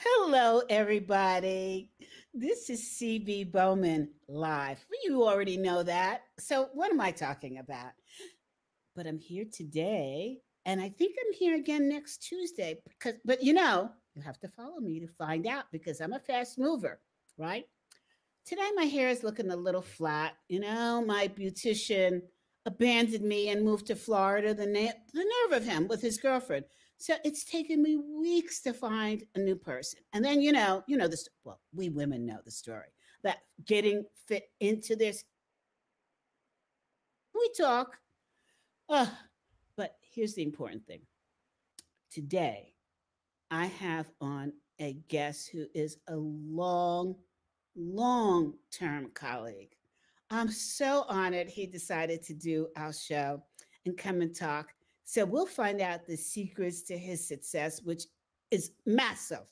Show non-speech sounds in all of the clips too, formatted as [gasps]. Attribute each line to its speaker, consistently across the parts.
Speaker 1: Hello, everybody. This is CB Bowman live. You already know that. So, what am I talking about? But I'm here today, and I think I'm here again next Tuesday. Because, but you know, you have to follow me to find out because I'm a fast mover, right? Today, my hair is looking a little flat. You know, my beautician abandoned me and moved to Florida. The, na- the nerve of him with his girlfriend. So it's taken me weeks to find a new person. And then, you know, you know this, well, we women know the story that getting fit into this. We talk. Uh, but here's the important thing. Today, I have on a guest who is a long, long term colleague. I'm so honored he decided to do our show and come and talk. So we'll find out the secrets to his success, which is massive.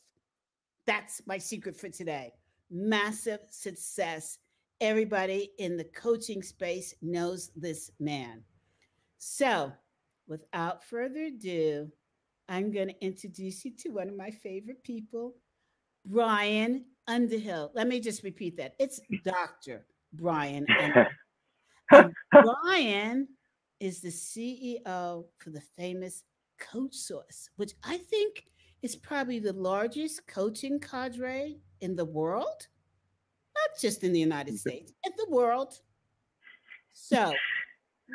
Speaker 1: That's my secret for today. Massive success. Everybody in the coaching space knows this man. So, without further ado, I'm going to introduce you to one of my favorite people, Brian Underhill. Let me just repeat that. It's Dr. Brian. [laughs] Brian is the CEO for the famous CoachSource, which I think is probably the largest coaching cadre in the world, not just in the United [laughs] States, in the world. So,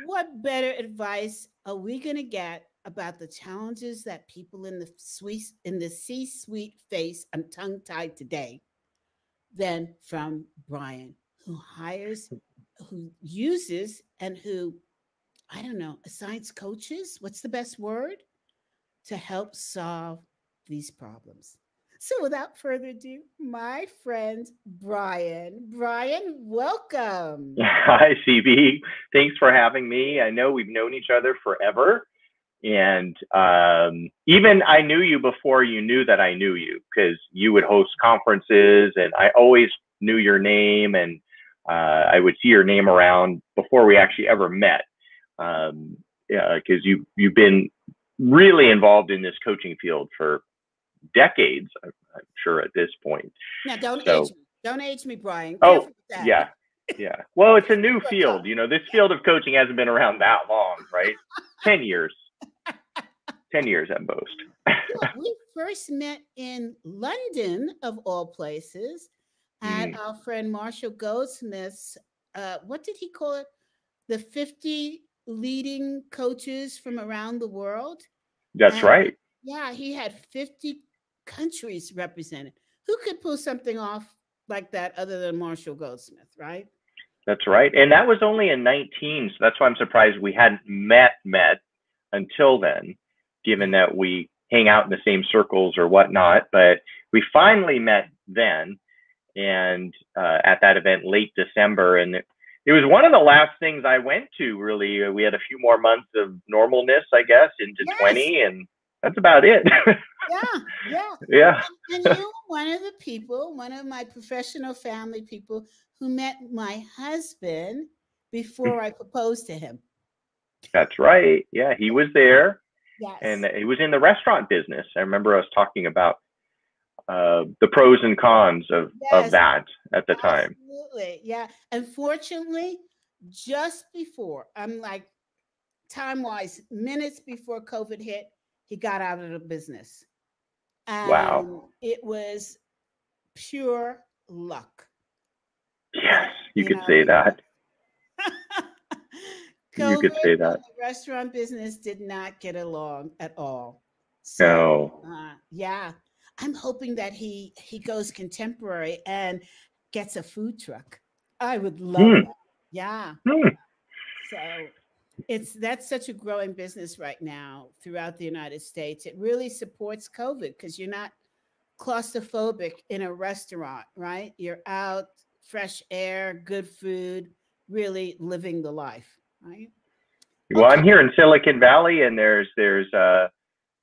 Speaker 1: what better advice are we going to get about the challenges that people in the suite in the C-suite face? I'm tongue-tied today. Than from Brian, who hires, who uses, and who I don't know, assigns coaches. What's the best word to help solve these problems? So, without further ado, my friend Brian. Brian, welcome. [laughs]
Speaker 2: Hi, CB. Thanks for having me. I know we've known each other forever. And um, even I knew you before you knew that I knew you because you would host conferences and I always knew your name and uh, I would see your name around before we actually ever met um, yeah, because you you've been really involved in this coaching field for decades. I'm, I'm sure at this point.
Speaker 1: Now, don't so, age me. Don't age me, Brian.
Speaker 2: oh, yeah, yeah. Well, it's a [laughs] new field. You know, this field of coaching hasn't been around that long, right? Ten years. [laughs] Ten years at most.
Speaker 1: yeah, [laughs] we first met in London, of all places, at mm. our friend Marshall Goldsmith's. Uh, what did he call it? The 50 leading coaches from around the world.
Speaker 2: That's and, right.
Speaker 1: Yeah, he had 50 countries represented. Who could pull something off like that other than Marshall Goldsmith, right?
Speaker 2: That's right. And that was only in 19. So that's why I'm surprised we hadn't met met until then, given that we hang out in the same circles or whatnot. But we finally met then and uh, at that event late December. And it was one of the last things I went to. Really, uh, we had a few more months of normalness, I guess, into yes. twenty, and that's about it.
Speaker 1: yeah, [laughs] yeah,
Speaker 2: yeah.
Speaker 1: And, and you were one of the people, one of my professional family people, who met my husband before I proposed to him.
Speaker 2: That's right. Yeah, he was there.
Speaker 1: Yes.
Speaker 2: And he was in the restaurant business. I remember us talking about uh, the pros and cons of, yes. of that at the time.
Speaker 1: Absolutely. Yeah. Unfortunately, just before, I'm like time wise, minutes before COVID hit, he got out of the business.
Speaker 2: And wow.
Speaker 1: It was pure luck.
Speaker 2: Yes, you, you could know, say that.
Speaker 1: COVID [laughs]
Speaker 2: you could say that.
Speaker 1: The restaurant business did not get along at all.
Speaker 2: So,
Speaker 1: no. Uh, yeah. I'm hoping that he he goes contemporary and gets a food truck. I would love mm. that. Yeah.
Speaker 2: Mm.
Speaker 1: So it's that's such a growing business right now throughout the United States. It really supports COVID because you're not claustrophobic in a restaurant, right? You're out, fresh air, good food, really living the life, right?
Speaker 2: Well, okay. I'm here in Silicon Valley, and there's there's uh,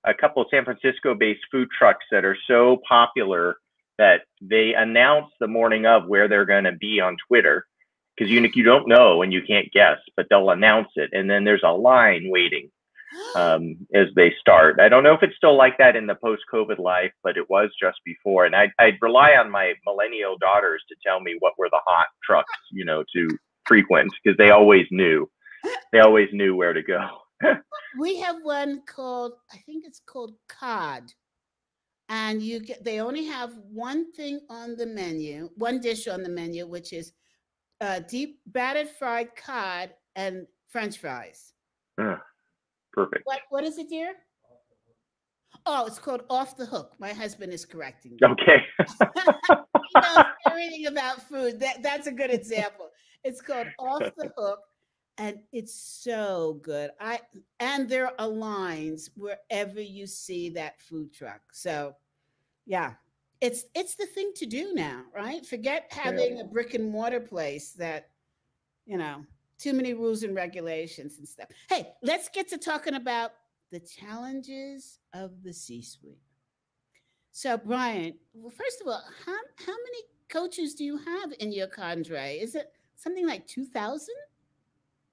Speaker 2: a couple of San Francisco based food trucks that are so popular that they announce the morning of where they're going to be on Twitter because you you don't know and you can't guess, but they'll announce it, and then there's a line waiting [gasps] um, as they start. I don't know if it's still like that in the post-COVID life, but it was just before. And I, I'd rely on my millennial daughters to tell me what were the hot trucks, you know, to frequent because they always knew. They always knew where to go.
Speaker 1: We have one called, I think it's called cod. And you get they only have one thing on the menu, one dish on the menu, which is uh, deep battered fried cod and French fries.
Speaker 2: Uh, perfect.
Speaker 1: What what is it, dear? Oh, it's called Off the Hook. My husband is correcting me.
Speaker 2: Okay. [laughs]
Speaker 1: he knows everything about food. That that's a good example. It's called Off the Hook, and it's so good. I and there are lines wherever you see that food truck. So, yeah, it's it's the thing to do now, right? Forget having a brick and mortar place that, you know, too many rules and regulations and stuff. Hey, let's get to talking about the challenges of the C-suite. So, Brian, well, first of all, how how many coaches do you have in your cadre? Is it something like 2,000?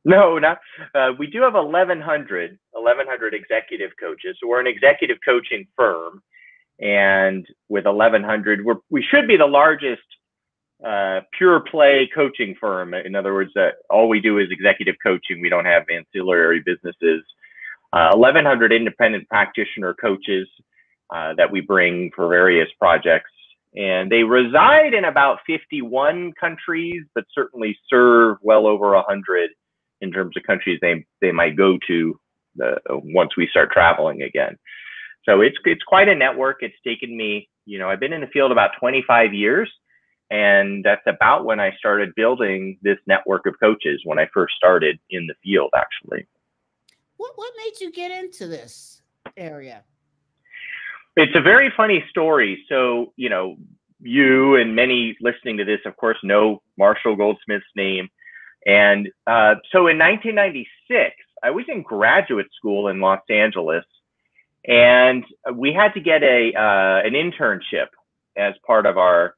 Speaker 2: No, not. Uh, we do have 1,100, 1,100 executive coaches. So we're an executive coaching firm, and with 1,100, we're we should be the largest uh, pure play coaching firm. In other words, uh, all we do is executive coaching. We don't have ancillary businesses. Uh, 1,100 independent practitioner coaches uh, that we bring for various projects and they reside in about 51 countries, but certainly serve well over 100 in terms of countries they they might go to once we start traveling again. So it's it's quite a network. It's taken me, you know, I've been in the field about 25 years, and that's about when I started building this network of coaches when I first started in the field, actually.
Speaker 1: What what made you get into this area?
Speaker 2: It's a very funny story. So, you know, you and many listening to this, of course, know Marshall Goldsmith's name. And uh, so in 1996, I was in graduate school in Los Angeles, and we had to get a uh, an internship as part of our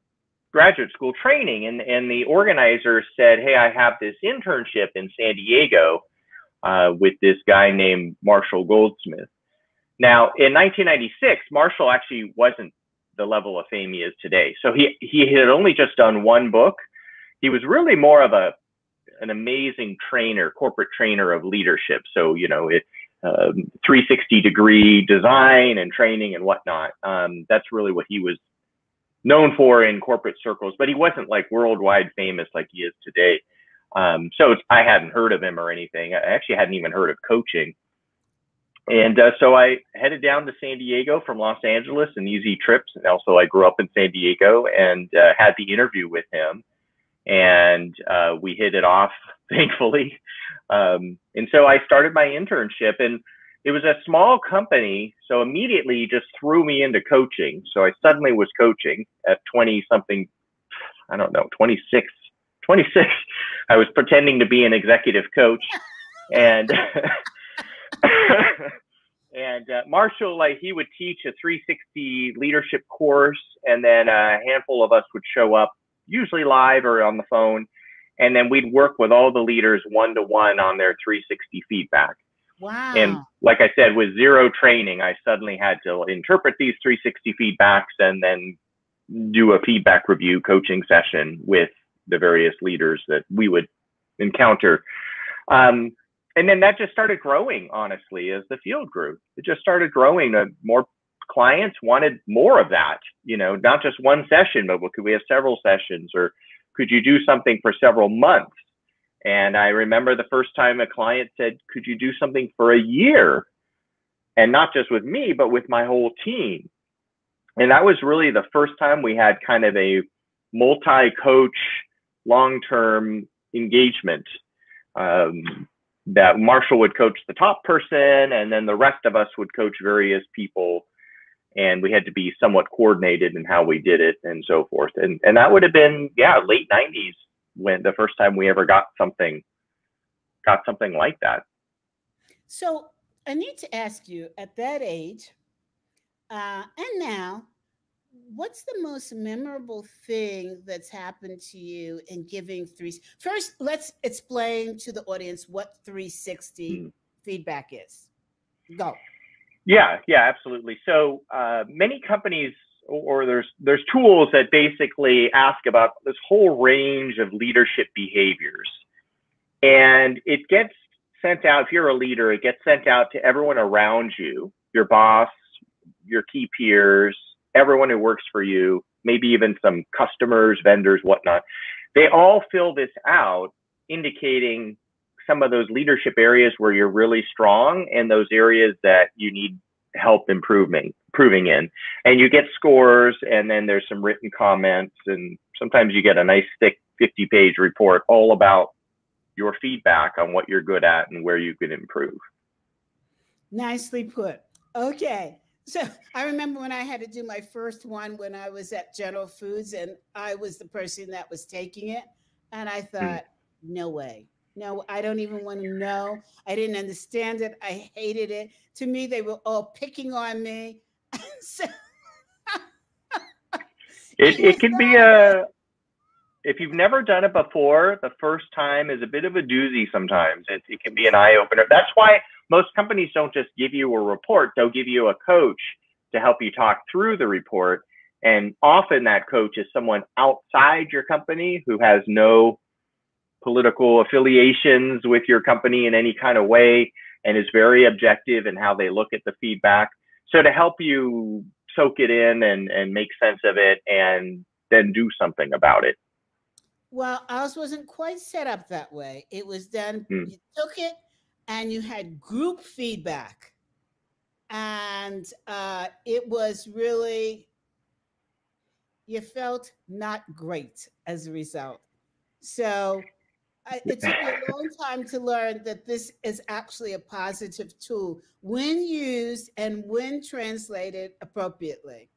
Speaker 2: graduate school training. And, and the organizer said, Hey, I have this internship in San Diego uh, with this guy named Marshall Goldsmith. Now, in 1996, Marshall actually wasn't the level of fame he is today. So he he had only just done one book. He was really more of a an amazing trainer, corporate trainer of leadership. So you know, it, um, 360 degree design and training and whatnot. Um, that's really what he was known for in corporate circles. But he wasn't like worldwide famous like he is today. Um, so I hadn't heard of him or anything. I actually hadn't even heard of coaching. And uh, so I headed down to San Diego from Los Angeles and easy trips. And also, I grew up in San Diego and uh, had the interview with him. And uh, we hit it off, [laughs] thankfully. Um, and so I started my internship, and it was a small company. So immediately, just threw me into coaching. So I suddenly was coaching at 20 something, I don't know, 26, 26. I was pretending to be an executive coach. And [laughs] and uh, Marshall, like he would teach a 360 leadership course, and then a handful of us would show up, usually live or on the phone, and then we'd work with all the leaders one to one on their 360 feedback.
Speaker 1: Wow.
Speaker 2: And like I said, with zero training, I suddenly had to interpret these 360 feedbacks and then do a feedback review coaching session with the various leaders that we would encounter. Um, and then that just started growing honestly as the field grew it just started growing uh, more clients wanted more of that you know not just one session but could we have several sessions or could you do something for several months? And i remember the first time a client said could you do something for a year? And not just with me but with my whole team. And that was really the first time we had kind of a multi-coach long-term engagement um, that Marshall would coach the top person, and then the rest of us would coach various people, and we had to be somewhat coordinated in how we did it and so forth. And and that would have been yeah late '90s when the first time we ever got something got something like that.
Speaker 1: So I need to ask you at that age, uh, and now, what's the most memorable thing that's happened to you in giving three first let's explain to the audience what 360 mm. feedback is Go.
Speaker 2: Yeah, yeah, absolutely. So uh, many companies, or there's there's tools that basically ask about this whole range of leadership behaviors, and it gets sent out. If you're a leader, it gets sent out to everyone around you, your boss, your key peers, everyone who works for you, maybe even some customers, vendors, whatnot. They all fill this out, indicating some of those leadership areas where you're really strong and those areas that you need help improving improving in and you get scores and then there's some written comments and sometimes you get a nice thick 50 page report all about your feedback on what you're good at and where you can improve
Speaker 1: nicely put okay so i remember when i had to do my first one when i was at general foods and i was the person that was taking it and i hmm. thought mm. no way no, I don't even want to know. I didn't understand it. I hated it. To me, they were all picking on me. [laughs] so, [laughs]
Speaker 2: it, it can be a, if you've never done it before, the first time is a bit of a doozy sometimes. It, it can be an eye opener. That's why most companies don't just give you a report, they'll give you a coach to help you talk through the report. And often that coach is someone outside your company who has no political affiliations with your company in any kind of way and is very objective in how they look at the feedback. So to help you soak it in and, and make sense of it and then do something about it.
Speaker 1: Well, ours wasn't quite set up that way. It was done, mm. you took it and you had group feedback. And uh, it was really, you felt not great as a result. So it took me a long time to learn that this is actually a positive tool when used and when translated appropriately.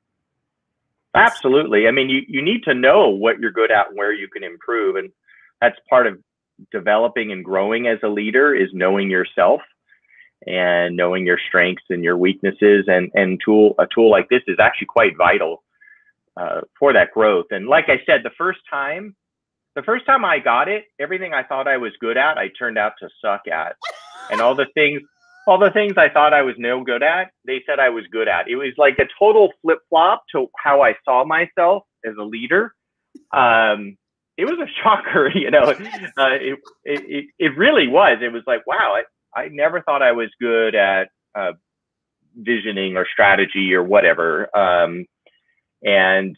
Speaker 2: Absolutely. I mean, you, you need to know what you're good at and where you can improve. And that's part of developing and growing as a leader is knowing yourself and knowing your strengths and your weaknesses and, and tool, a tool like this is actually quite vital uh, for that growth. And like I said, the first time the first time I got it, everything I thought I was good at, I turned out to suck at. And all the things, all the things I thought I was no good at, they said I was good at. It was like a total flip flop to how I saw myself as a leader. Um, it was a [laughs] shocker, you know. Uh, it, it it really was. It was like, wow, I, I never thought I was good at uh, visioning or strategy or whatever. Um, and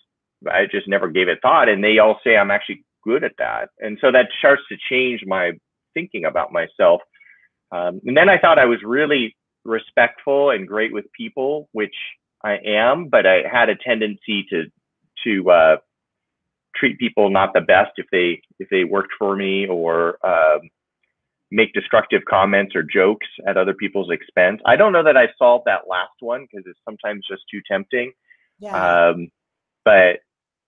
Speaker 2: I just never gave it thought. And they all say I'm actually good at that. And so that starts to change my thinking about myself. Um, and then I thought I was really respectful and great with people, which I am, but I had a tendency to to uh, treat people not the best if they if they worked for me or um, make destructive comments or jokes at other people's expense. I don't know that I solved that last one because it's sometimes just too tempting. Yeah. Um, but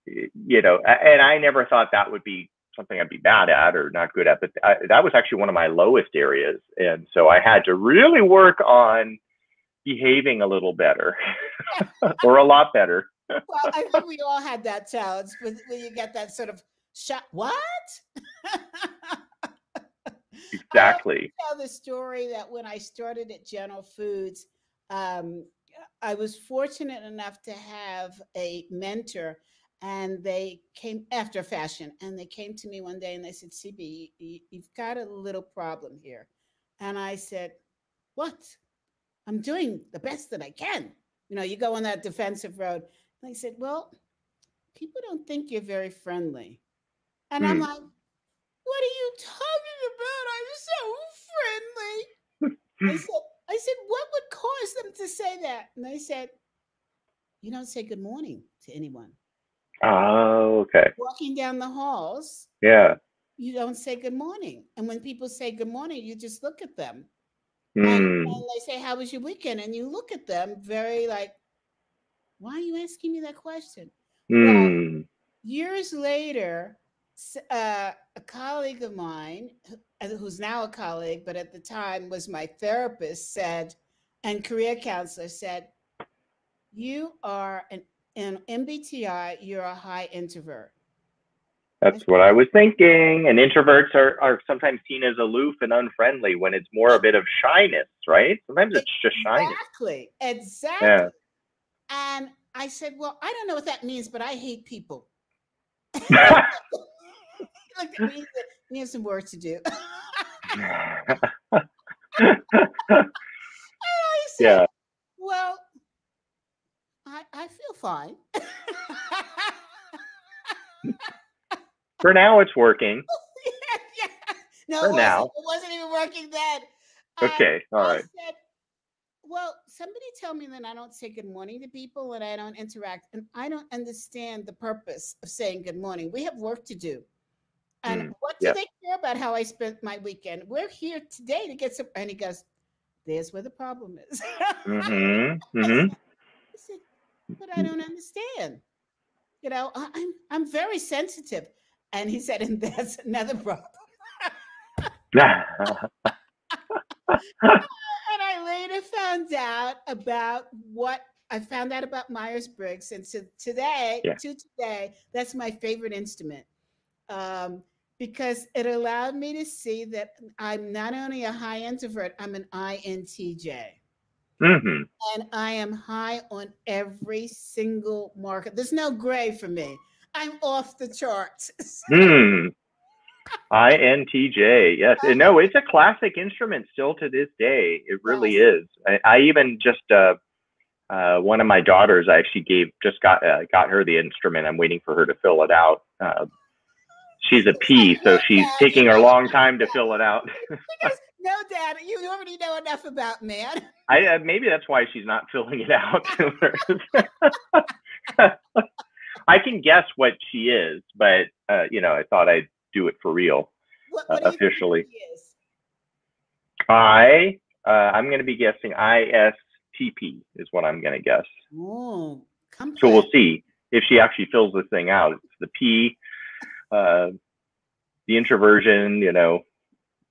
Speaker 2: you know, and I never thought that would be something I'd be bad at or not good at, but I, that was actually one of my lowest areas. And so I had to really work on behaving a little better [laughs] or a lot better. [laughs]
Speaker 1: well, I think we all had that challenge when, when you get that sort of shot. What? [laughs]
Speaker 2: exactly.
Speaker 1: I tell the story that when I started at General Foods, um, I was fortunate enough to have a mentor and they came after fashion and they came to me one day and they said cb you've got a little problem here. And i said what? I'm doing the best that i can. You know you go on that defensive road. And they said well people don't think you're very friendly. And mm. i'm like what are you talking about? I'm so friendly. I [laughs] said i said what would cause them to say that? And they said you don't say good morning to anyone
Speaker 2: Oh, okay.
Speaker 1: Walking down the halls.
Speaker 2: Yeah.
Speaker 1: You don't say good morning. And when people say good morning, you just look at them.
Speaker 2: Mm.
Speaker 1: And, and they say, How was your weekend? And you look at them very like, Why are you asking me that question?
Speaker 2: Mm. Well,
Speaker 1: years later, uh, a colleague of mine, uh, who's now a colleague, but at the time was my therapist, said, and career counselor said, You are an in MBTI, you're a high introvert.
Speaker 2: That's what I was thinking. And introverts are, are sometimes seen as aloof and unfriendly when it's more a bit of shyness, right? Sometimes it's just shyness.
Speaker 1: Exactly. Exactly. Yeah. And I said, Well, I don't know what that means, but I hate people. Look at me. We have some work to do. [laughs] [laughs] said, yeah. Well, I, I feel fine.
Speaker 2: For now, it's working. [laughs]
Speaker 1: yeah, yeah. No,
Speaker 2: For
Speaker 1: it
Speaker 2: now.
Speaker 1: It wasn't even working then.
Speaker 2: Okay, all right.
Speaker 1: Said, well, somebody tell me that I don't say good morning to people and I don't interact. And I don't understand the purpose of saying good morning. We have work to do. And mm, what do yeah. they care about how I spent my weekend? We're here today to get some. And he goes, there's where the problem is. mm-hmm. Mm-hmm. [laughs] I said, but I don't understand. You know, I'm I'm very sensitive. And he said, and that's another problem. [laughs] and I later found out about what I found out about Myers Briggs. And to today, yeah. to today, that's my favorite instrument. Um, because it allowed me to see that I'm not only a high introvert, I'm an INTJ. Mm-hmm. And I am high on every single market. There's no gray for me. I'm off the charts. [laughs]
Speaker 2: hmm. INTJ, yes. And no, it's a classic instrument still to this day. It really yes. is. I, I, even just uh, uh, one of my daughters, I actually gave just got uh, got her the instrument. I'm waiting for her to fill it out. Uh, she's a P, so she's [laughs] taking her long time to fill it out.
Speaker 1: because, no, Dad, you already know enough about man. [laughs]
Speaker 2: I uh, maybe that's why she's not filling it out. [laughs] [laughs] I can guess what she is, but uh, you know, I thought I'd do it for real
Speaker 1: what, what
Speaker 2: uh, officially. I uh, I'm going to be guessing ISTP is what I'm going to guess.
Speaker 1: Oh,
Speaker 2: so we'll see if she actually fills this thing out. It's the P, uh, the introversion, you know,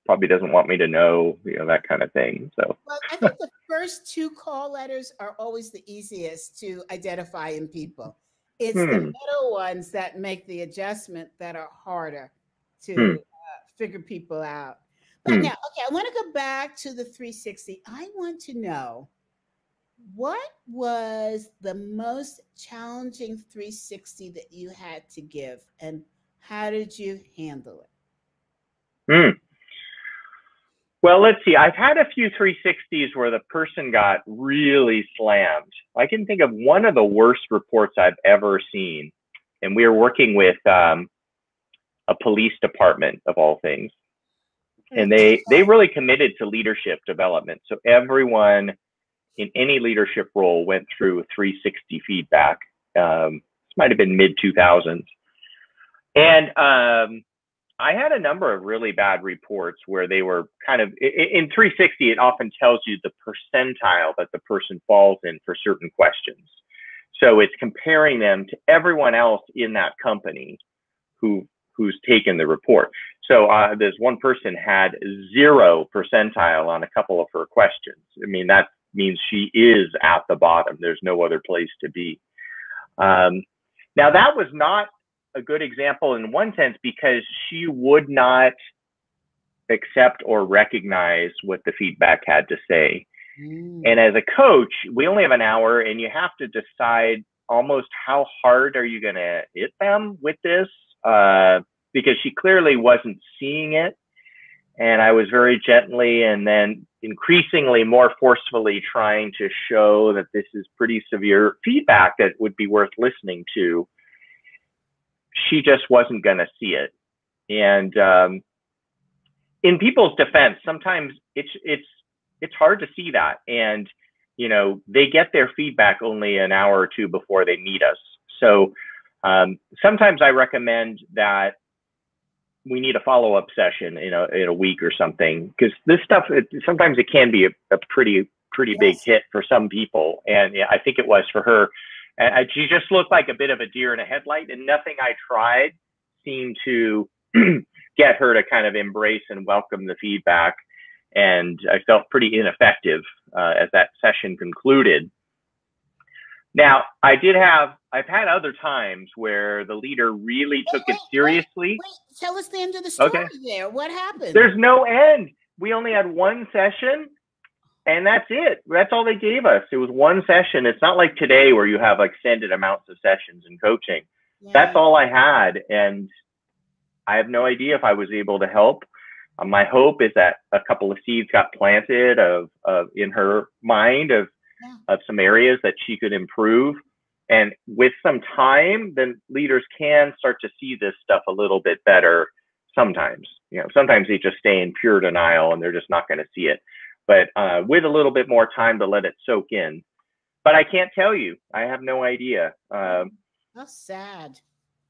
Speaker 2: probably doesn't want me to know, you know, that kind of thing. So
Speaker 1: well, I think the first two call letters are always the easiest to identify in people. It's hmm. the middle ones that make the adjustment that are harder to hmm. uh, figure people out. But hmm. now, okay, I want to go back to the 360. I want to know what was the most challenging 360 that you had to give and how did you handle it?
Speaker 2: Hmm. Well, let's see. I've had a few 360s where the person got really slammed. I can think of one of the worst reports I've ever seen. And we were working with um, a police department of all things. And they, they really committed to leadership development. So everyone in any leadership role went through 360 feedback. Um, this might have been mid 2000s. And um, I had a number of really bad reports where they were kind of in 360. It often tells you the percentile that the person falls in for certain questions. So it's comparing them to everyone else in that company who who's taken the report. So uh, this one person had zero percentile on a couple of her questions. I mean that means she is at the bottom. There's no other place to be. Um, now that was not a good example in one sense because she would not accept or recognize what the feedback had to say. Mm. And as a coach, we only have an hour and you have to decide almost how hard are you going to hit them with this uh, because she clearly wasn't seeing it. And I was very gently and then increasingly more forcefully trying to show that this is pretty severe feedback that would be worth listening to she just wasn't going to see it. And um, in people's defense, sometimes it's it's it's hard to see that, and you know they get their feedback only an hour or two before they meet us. So um, sometimes I recommend that we need a follow up session in a in a week or something because this stuff it, sometimes it can be a, a pretty pretty yes. big hit for some people, and yeah, I think it was for her. And she just looked like a bit of a deer in a headlight, and nothing I tried seemed to [clears throat] get her to kind of embrace and welcome the feedback. And I felt pretty ineffective uh, as that session concluded. Now, I did have, I've had other times where the leader really took
Speaker 1: wait,
Speaker 2: it seriously.
Speaker 1: Wait, wait, tell us the end of the story
Speaker 2: Okay.
Speaker 1: there. What happened?
Speaker 2: There's no end. We only had one session and that's it. That's all they gave us. It was one session. It's not like today where you have extended amounts of sessions and coaching.
Speaker 1: Yeah.
Speaker 2: That's all I had. And I have no idea if I was able to help. Uh, my hope is that a couple of seeds got planted of, of in her mind of,
Speaker 1: Yeah.
Speaker 2: of some areas that she could improve. And with some time, then leaders can start to see this stuff a little bit better sometimes. You know, sometimes they just stay in pure denial and they're just not going to see it. But uh, with a little bit more time to let it soak in. But I can't tell you. I have no idea. Um,
Speaker 1: How sad.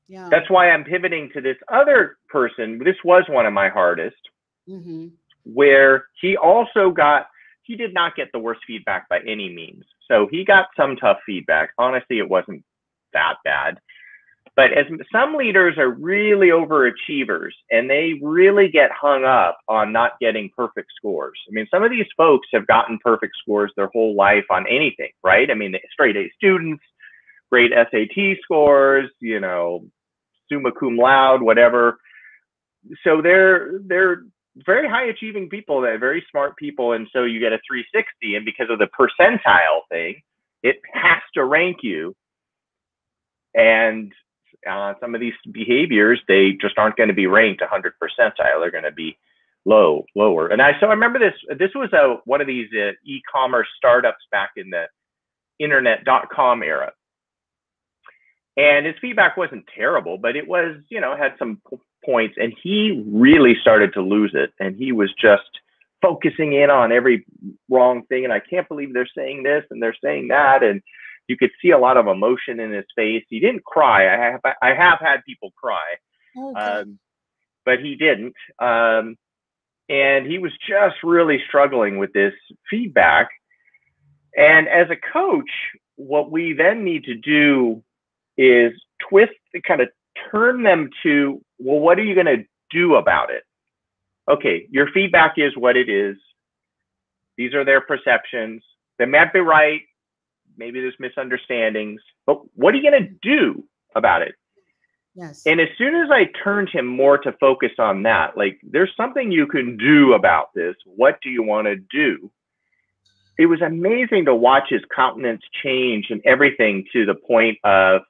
Speaker 1: Yeah.
Speaker 2: that's why I'm pivoting to this other person. This was one of my hardest,
Speaker 1: hmm
Speaker 2: where he also got, he did not get the worst feedback by any means. So he got some tough feedback. Honestly, it wasn't that bad. But as some leaders are really overachievers and they really get hung up on not getting perfect scores. I mean, some of these folks have gotten perfect scores their whole life on anything, right? I mean, straight A students, great SAT scores, you know, summa cum laude, whatever. So they're they're very high achieving people, they're very smart people, and so you get a 360, and because of the percentile thing, it has to rank you. And uh, some of these behaviors, they just aren't going to be ranked 100 percentile. They're going to be low, lower. And I so I remember this. This was a one of these uh, e-commerce startups back in the internet.com era. And his feedback wasn't terrible, but it was, you know, had some p- points. And he really started to lose it. And he was just focusing in on every wrong thing. And I can't believe they're saying this and they're saying that. And you could see a lot of emotion in his face. He didn't cry. I have, I have had people cry,
Speaker 1: Okay.
Speaker 2: um, but he didn't. Um, and he was just really struggling with this feedback. And as a coach, what we then need to do is twist, kind of turn them to, well, what are you going to do about it? Okay, your feedback is what it is. These are their perceptions. They might be right. Maybe there's misunderstandings, but what are you going to do about it?
Speaker 1: yes.
Speaker 2: And as soon as I turned him more to focus on that, like there's something you can do about this. What do you want to do? It was amazing to watch his countenance change and everything to the point of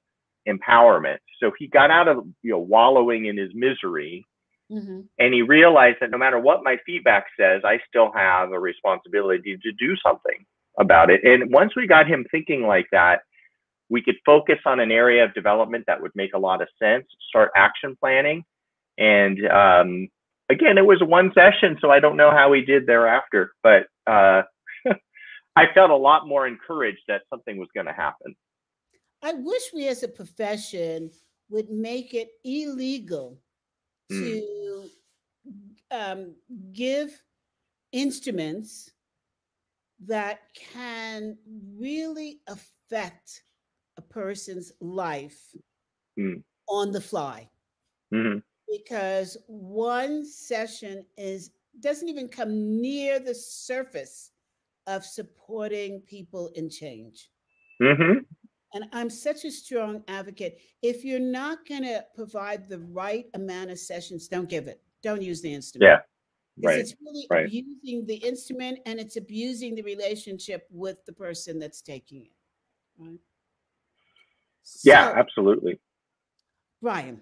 Speaker 2: empowerment. So he got out of you know wallowing in his misery
Speaker 1: hmm
Speaker 2: and he realized that no matter what my feedback says, I still have a responsibility to do something about it. And once we got him thinking like that, we could focus on an area of development that would make a lot of sense, start action planning. And um, again, it was one session, so I don't know how he did thereafter, but uh, [laughs] I felt a lot more encouraged that something was going to happen.
Speaker 1: I wish we as a profession would make it illegal
Speaker 2: Mm.
Speaker 1: to um, give instruments that can really affect a person's life
Speaker 2: Mm.
Speaker 1: on the fly
Speaker 2: hmm
Speaker 1: because one session is doesn't even come near the surface of supporting people in change
Speaker 2: hmm
Speaker 1: and I'm such a strong advocate. If you're not going to provide the right amount of sessions, don't give it. Don't use the instrument.
Speaker 2: Yeah, right,
Speaker 1: It's really
Speaker 2: right.
Speaker 1: abusing the instrument and it's abusing the relationship with the person that's taking it. Right.
Speaker 2: Yeah, absolutely.
Speaker 1: Brian,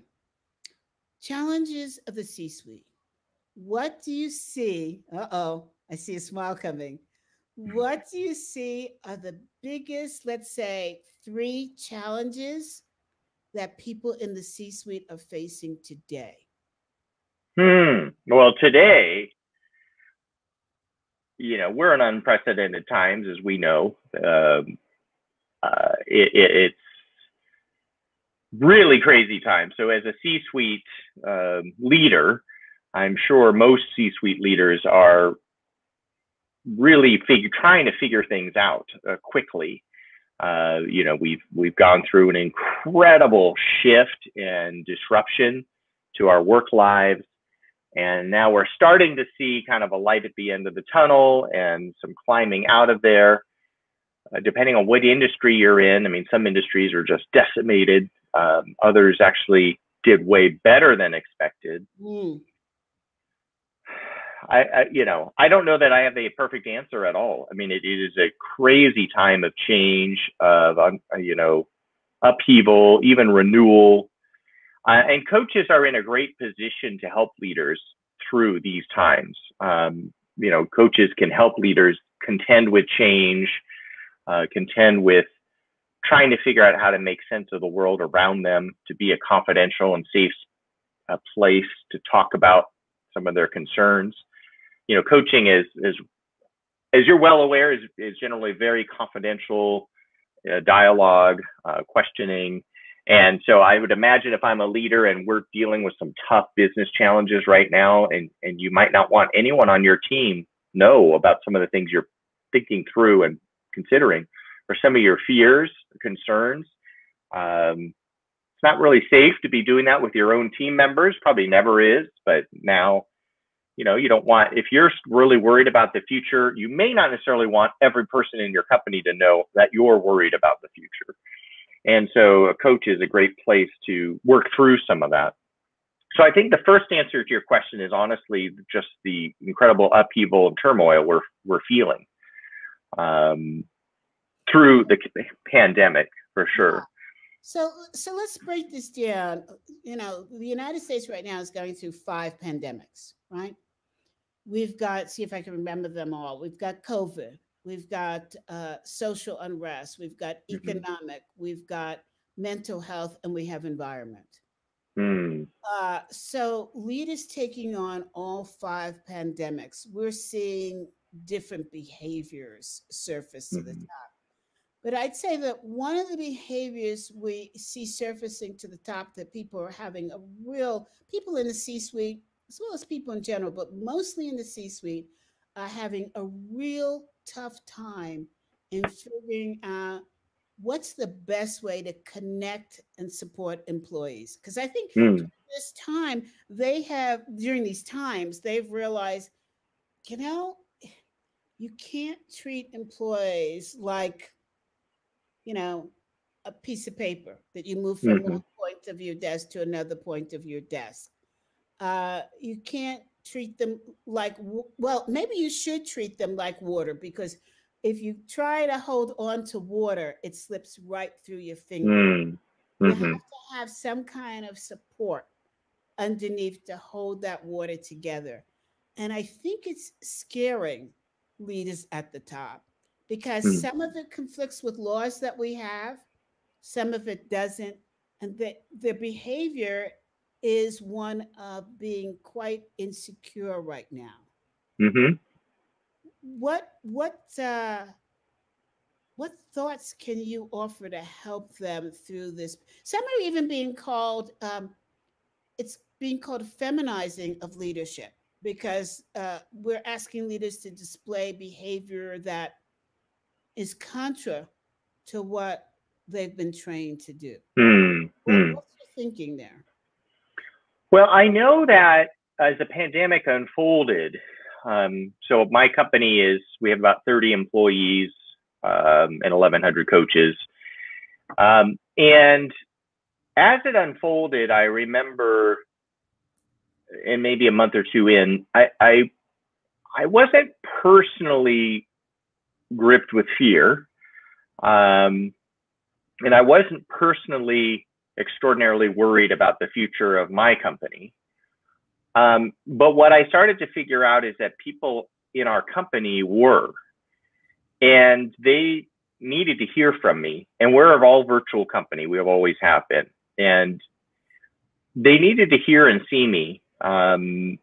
Speaker 1: challenges of the C suite. What do you see? Uh oh, I see a smile coming. What do you see are the biggest, let's say, three challenges that people in the C suite are facing today?
Speaker 2: Hmm. Well, today, you know, we're in unprecedented times, as we know. Um, uh, it, it, it's really crazy times. So, as a C-suite um, leader, I'm sure most C-suite leaders are really figure, trying to figure things out uh, quickly. Uh, you know, we've we've gone through an incredible shift and disruption to our work lives. And now we're starting to see kind of a light at the end of the tunnel and some climbing out of there. depending on what industry you're in. I mean, some industries are just decimated. Um, others actually did way better than expected. Mm. I, I, you know, I don't know that I have a perfect answer at all. I mean, it, it is a crazy time of change, of um, you know, upheaval, even renewal. Uh, and coaches are in a great position to help leaders through these times. Um, you know, coaches can help leaders contend with change, uh, contend with trying to figure out how to make sense of the world around them, to be a confidential and safe uh, place to talk about some of their concerns. You know, coaching is is as you're well aware is is generally very confidential uh, dialogue, uh, questioning. And so I would imagine if I'm a leader and we're dealing with some tough business challenges right now, and, and you might not want anyone on your team know about some of the things you're thinking through and considering, or some of your fears, concerns. Um, it's not really safe to be doing that with your own team members. Probably never is, but now, you know, you don't want if you're really worried about the future, you may not necessarily want every person in your company to know that you're worried about the future. And so a coach is a great place to work through some of that. So I think the first answer to your question is honestly just the incredible upheaval and turmoil we're we're feeling um, through the pandemic for sure.
Speaker 1: So so let's break this down. You know, the United States right now is going through five pandemics, right? We've got see if I can remember them all. We've got COVID, we've got uh, social unrest, we've got mm-hmm. economic, we've got mental health, and we have environment. Mm. Uh, so leaders taking on all five pandemics, we're seeing different behaviors surface mm-hmm. to the mm-hmm. top. But I'd say that one of the behaviors we see surfacing to the top that people are having a real people in the C-suite, as well as people in general, but mostly in the C-suite, are having a real tough time in figuring out what's the best way to connect and support employees because i think mm. this time they have during these times they've realized you know you can't treat employees like you know a piece of paper that you move from mm-hmm. one point of your desk to another point of your desk uh, you can't treat them like well maybe you should treat them like water because if you try to hold on to water it slips right through your finger mm. mm-hmm. you have to have some kind of support underneath to hold that water together and i think it's scaring leaders at the top because mm. some of it conflicts with laws that we have some of it doesn't and the, the behavior is one of being quite insecure right now. Mm-hmm. What what uh, what thoughts can you offer to help them through this? Some are even being called um, it's being called feminizing of leadership because uh, we're asking leaders to display behavior that is contra to what they've been trained to do. Mm, what, mm. What's your thinking there?
Speaker 2: Well, I know that as the pandemic unfolded, um, so my company is we have about 30 employees um, and 1,100 coaches, um, and as it unfolded, I remember, and maybe a month or two in, I I, I wasn't personally gripped with fear, um, and I wasn't personally extraordinarily worried about the future of my company. Um, but what I started to figure out is that people in our company were, and they needed to hear from me. And we're an all virtual company, we have always have been. And they needed to hear and see me. Um,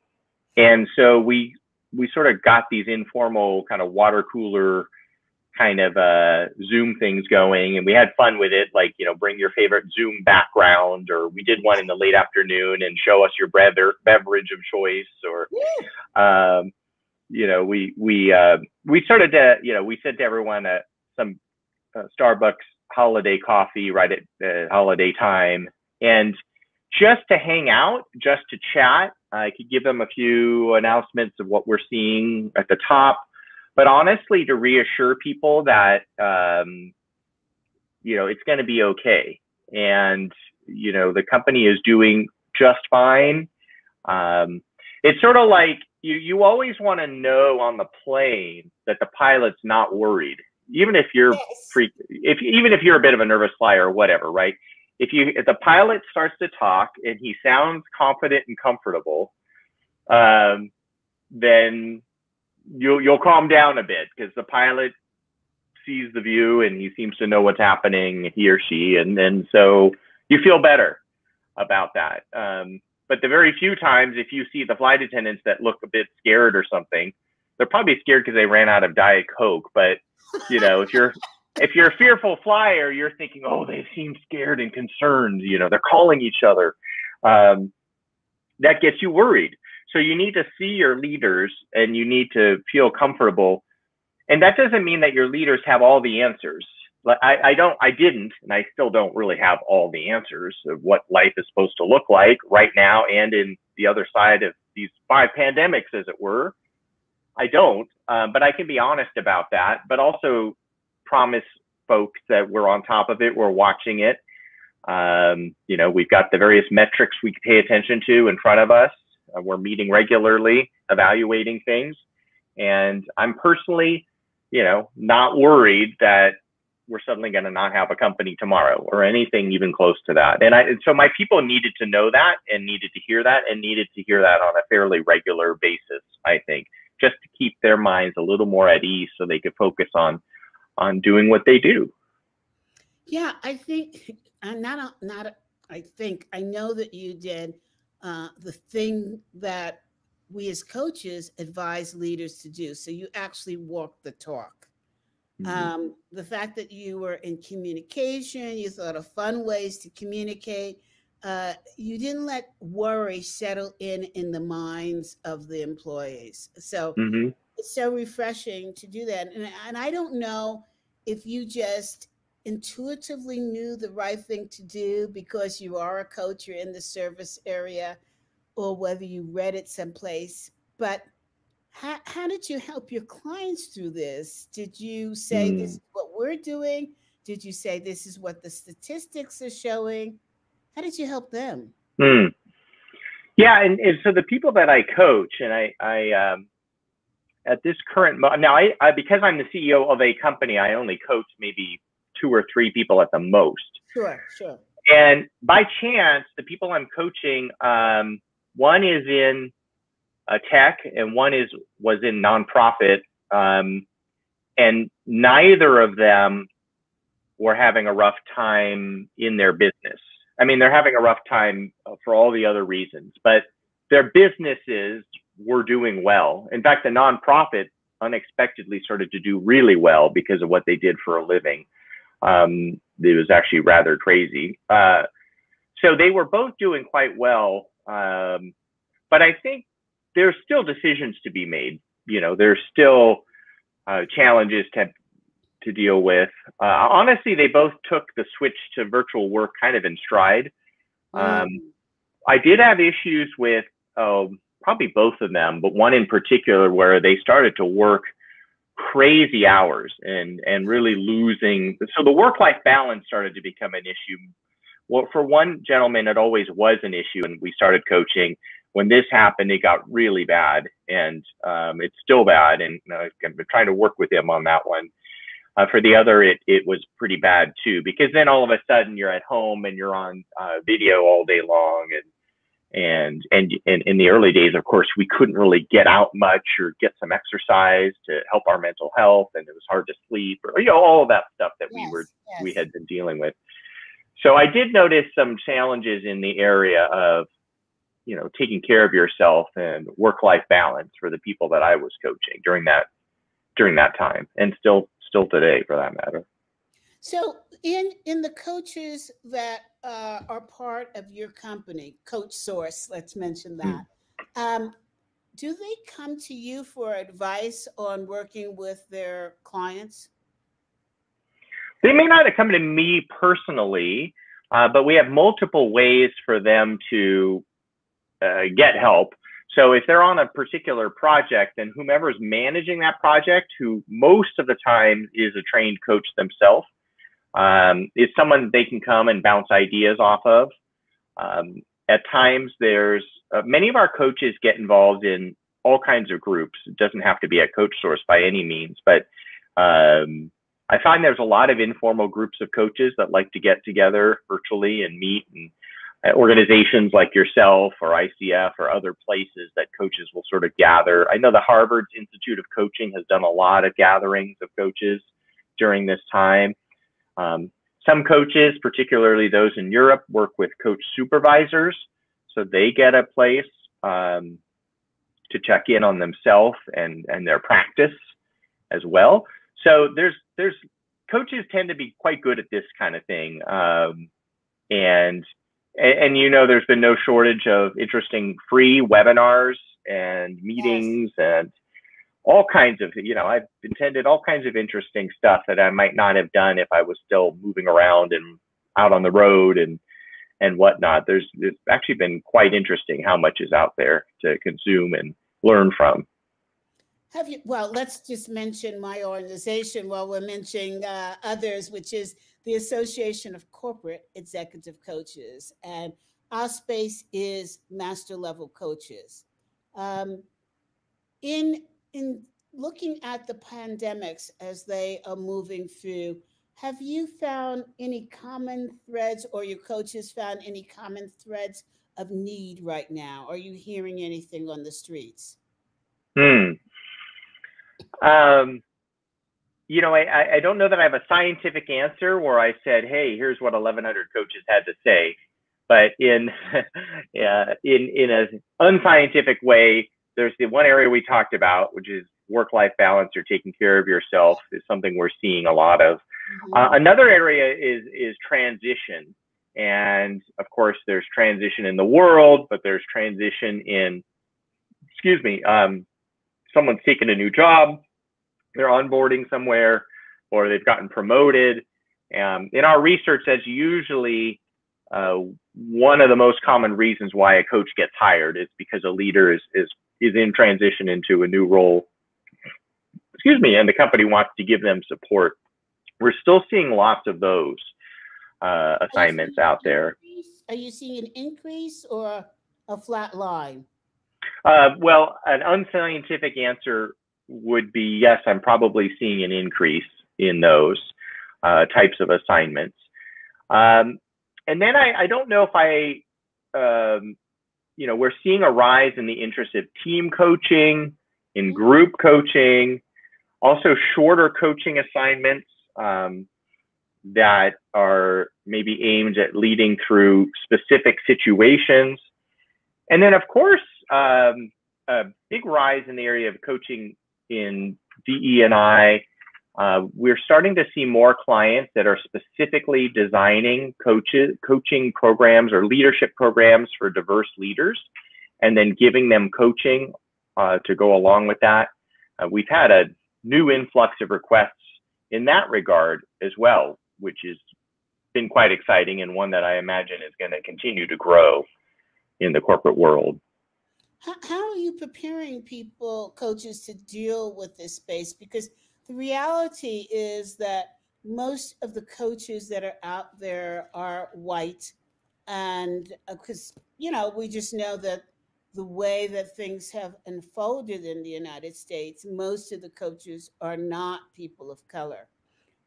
Speaker 2: and so we we sort of got these informal kind of water cooler kind of uh, Zoom things going, and we had fun with it. Like you know, bring your favorite Zoom background, or we did one in the late afternoon and show us your beverage of choice, or um, you know, we we uh, we started to you know we sent everyone uh, some uh, Starbucks holiday coffee right at uh, holiday time, and just to hang out, just to chat. I could give them a few announcements of what we're seeing at the top but honestly, to reassure people that um, you know it's going to be okay, and you know the company is doing just fine. Um, it's sort of like you you always want to know on the plane that the pilot's not worried, even if you're yes. freak, if even if you're a bit of a nervous flyer or whatever, right? If you if the pilot starts to talk and he sounds confident and comfortable, um, then you'll you'll calm down a bit because the pilot sees the view and he seems to know what's happening, he or she, and then so you feel better about that. Um, but the very few times, if you see the flight attendants that look a bit scared or something, they're probably scared because they ran out of Diet Coke. But you know, if you're if you're a fearful flyer, you're thinking, oh, they seem scared and concerned. You know, they're calling each other. Um, that gets you worried. So you need to see your leaders and you need to feel comfortable. And that doesn't mean that your leaders have all the answers. I, I don't, I didn't, and I still don't really have all the answers of what life is supposed to look like right now and in the other side of these five pandemics, as it were. I don't, um, but I can be honest about that, but also promise folks that we're on top of it, we're watching it. Um, you know, we've got the various metrics we pay attention to in front of us. Uh, we're meeting regularly, evaluating things. And I'm personally, you know, not worried that we're suddenly going to not have a company tomorrow or anything even close to that. And I, and so my people needed to know that and needed to hear that and needed to hear that on a fairly regular basis, I think, just to keep their minds a little more at ease so they could focus on, on doing what they do.
Speaker 1: Yeah, I think, I'm not, not, I think, I know that you did uh, the thing that we as coaches advise leaders to do. So you actually walk the talk. Mm-hmm. Um, the fact that you were in communication, you thought of fun ways to communicate. Uh, you didn't let worry settle in in the minds of the employees. So mm-hmm. it's so refreshing to do that. And, and I don't know if you just intuitively knew the right thing to do because you are a coach, you're in the service area, or whether you read it someplace. But how, how did you help your clients through this? Did you say mm. this is what we're doing? Did you say this is what the statistics are showing? How did you help them?
Speaker 2: Mm. Yeah, and, and so the people that I coach, and I, I um, at this current moment now, I, I because I'm the CEO of a company, I only coach maybe two or three people at the most.
Speaker 1: Sure, sure.
Speaker 2: And by chance, the people I'm coaching, um, one is in a tech and one is was in nonprofit, um, and neither of them were having a rough time in their business. I mean, they're having a rough time for all the other reasons, but their businesses were doing well. In fact, the nonprofit unexpectedly started to do really well because of what they did for a living. Um, it was actually rather crazy. Uh, so they were both doing quite well. Um, but I think there's still decisions to be made. You know, there's still uh, challenges to to deal with. Uh, honestly, they both took the switch to virtual work kind of in stride. Um, mm. I did have issues with oh, probably both of them, but one in particular where they started to work crazy hours and and really losing so the work life balance started to become an issue. Well for one gentleman it always was an issue and we started coaching. When this happened it got really bad and um, it's still bad and uh, i'm trying to work with him on that one. Uh, for the other it, it was pretty bad too because then all of a sudden you're at home and you're on uh, video all day long and and and in, in the early days of course we couldn't really get out much or get some exercise to help our mental health and it was hard to sleep or you know all of that stuff that yes, we were yes. we had been dealing with so i did notice some challenges in the area of you know taking care of yourself and work life balance for the people that i was coaching during that during that time and still still today for that matter
Speaker 1: so in in the coaches that uh, are part of your company, CoachSource, let's mention hmm. that. Um, do they come to you for advice on working with their clients?
Speaker 2: They may not come to me personally, uh, but we have multiple ways for them to uh, get help. So if they're on a particular project, then whomever is managing that project, who most of the time is a trained coach themselves, um, is someone they can come and bounce ideas off of. Um, at times, there's uh, many of our coaches get involved in all kinds of groups. It doesn't have to be at CoachSource by any means, but um, I find there's a lot of informal groups of coaches that like to get together virtually and meet and uh, organizations like yourself or ICF or other places that coaches will sort of gather. I know the Harvard Institute of Coaching has done a lot of gatherings of coaches during this time. Um, some coaches, particularly those in Europe, work with coach supervisors, so they get a place um, to check in on themselves and and their practice as well. So there's there's coaches tend to be quite good at this kind of thing, um, and, and you know there's been no shortage of interesting free webinars and meetings yes. and all kinds of you know I've attended all kinds of interesting stuff that I might not have done if I was still moving around and out on the road and and whatnot. There's it's actually been quite interesting how much is out there to consume and learn from.
Speaker 1: Have you? Well, let's just mention my organization while we're mentioning uh, others, which is the Association of Corporate Executive Coaches, and our space is master level coaches. Um, in in looking at the pandemics as they are moving through, have you found any common threads, or your coaches found any common threads of need right now? Are you hearing anything on the streets?
Speaker 2: Hmm. Um, you know, I, I don't know that I have a scientific answer where I said, "Hey, here's what 1,100 coaches had to say," but in [laughs] uh, in in an unscientific way, there's the one area we talked about, which is work-life balance or taking care of yourself, is something we're seeing a lot of. Mm-hmm. Uh, another area is is transition, and of course, there's transition in the world, but there's transition in, excuse me, um, someone's taken a new job, they're onboarding somewhere, or they've gotten promoted. Um, in our research, that's usually uh, one of the most common reasons why a coach gets hired is because a leader is is is in transition into a new role. Excuse me, and the company wants to give them support. We're still seeing lots of those uh, assignments out there.
Speaker 1: Are you seeing an increase or a flat line?
Speaker 2: Uh, well, an unscientific answer would be yes, I'm probably seeing an increase in those uh, types of assignments. Um, and then I, I, don't know if I, um, you know, we're seeing a rise in the interest of team coaching, in mm-hmm. group coaching, also shorter coaching assignments um, that are maybe aimed at leading through specific situations. And then, of course, um, a big rise in the area of coaching in DE and I. Uh, we're starting to see more clients that are specifically designing coaches, coaching programs or leadership programs for diverse leaders, and then giving them coaching uh, to go along with that. Uh, we've had a new influx of requests in that regard as well, which has been quite exciting and one that I imagine is going to continue to grow in the corporate world.
Speaker 1: How, how are you preparing people, coaches, to deal with this space? Because the reality is that most of the coaches that are out there are white. And because, uh, you know, we just know that the way that things have unfolded in the United States, most of the coaches are not people of color.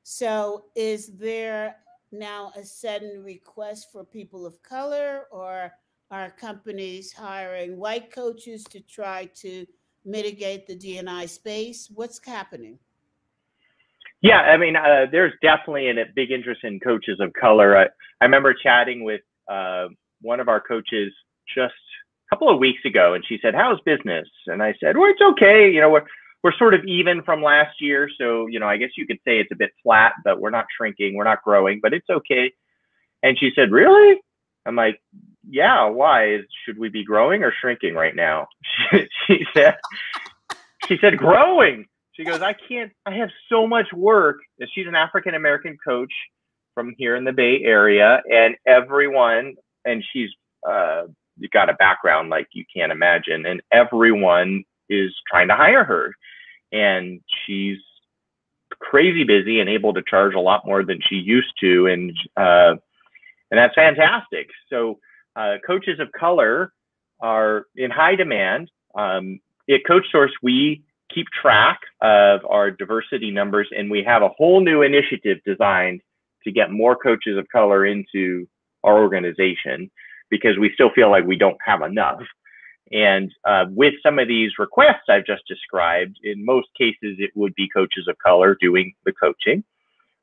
Speaker 1: So, is there now a sudden request for people of color, or are companies hiring white coaches to try to mitigate the DNI space? What's happening?
Speaker 2: Yeah, I mean, uh, there's definitely a big interest in coaches of color. I, I remember chatting with uh, one of our coaches just a couple of weeks ago, and she said, "How's business?" And I said, "Well, it's okay. You know, we're we're sort of even from last year, so you know, I guess you could say it's a bit flat, but we're not shrinking, we're not growing, but it's okay." And she said, "Really?" I'm like, yeah, why? Should we be growing or shrinking right now? [laughs] she said, she said, growing. She goes, I can't, I have so much work. And she's an African American coach from here in the Bay Area, and everyone, and she's uh, got a background like you can't imagine, and everyone is trying to hire her, and she's crazy busy and able to charge a lot more than she used to, and uh, and that's fantastic. So uh, coaches of color are in high demand. Um, at CoachSource, we keep track of our diversity numbers, and we have a whole new initiative designed to get more coaches of color into our organization because we still feel like we don't have enough. And uh, with some of these requests I've just described, in most cases, it would be coaches of color doing the coaching.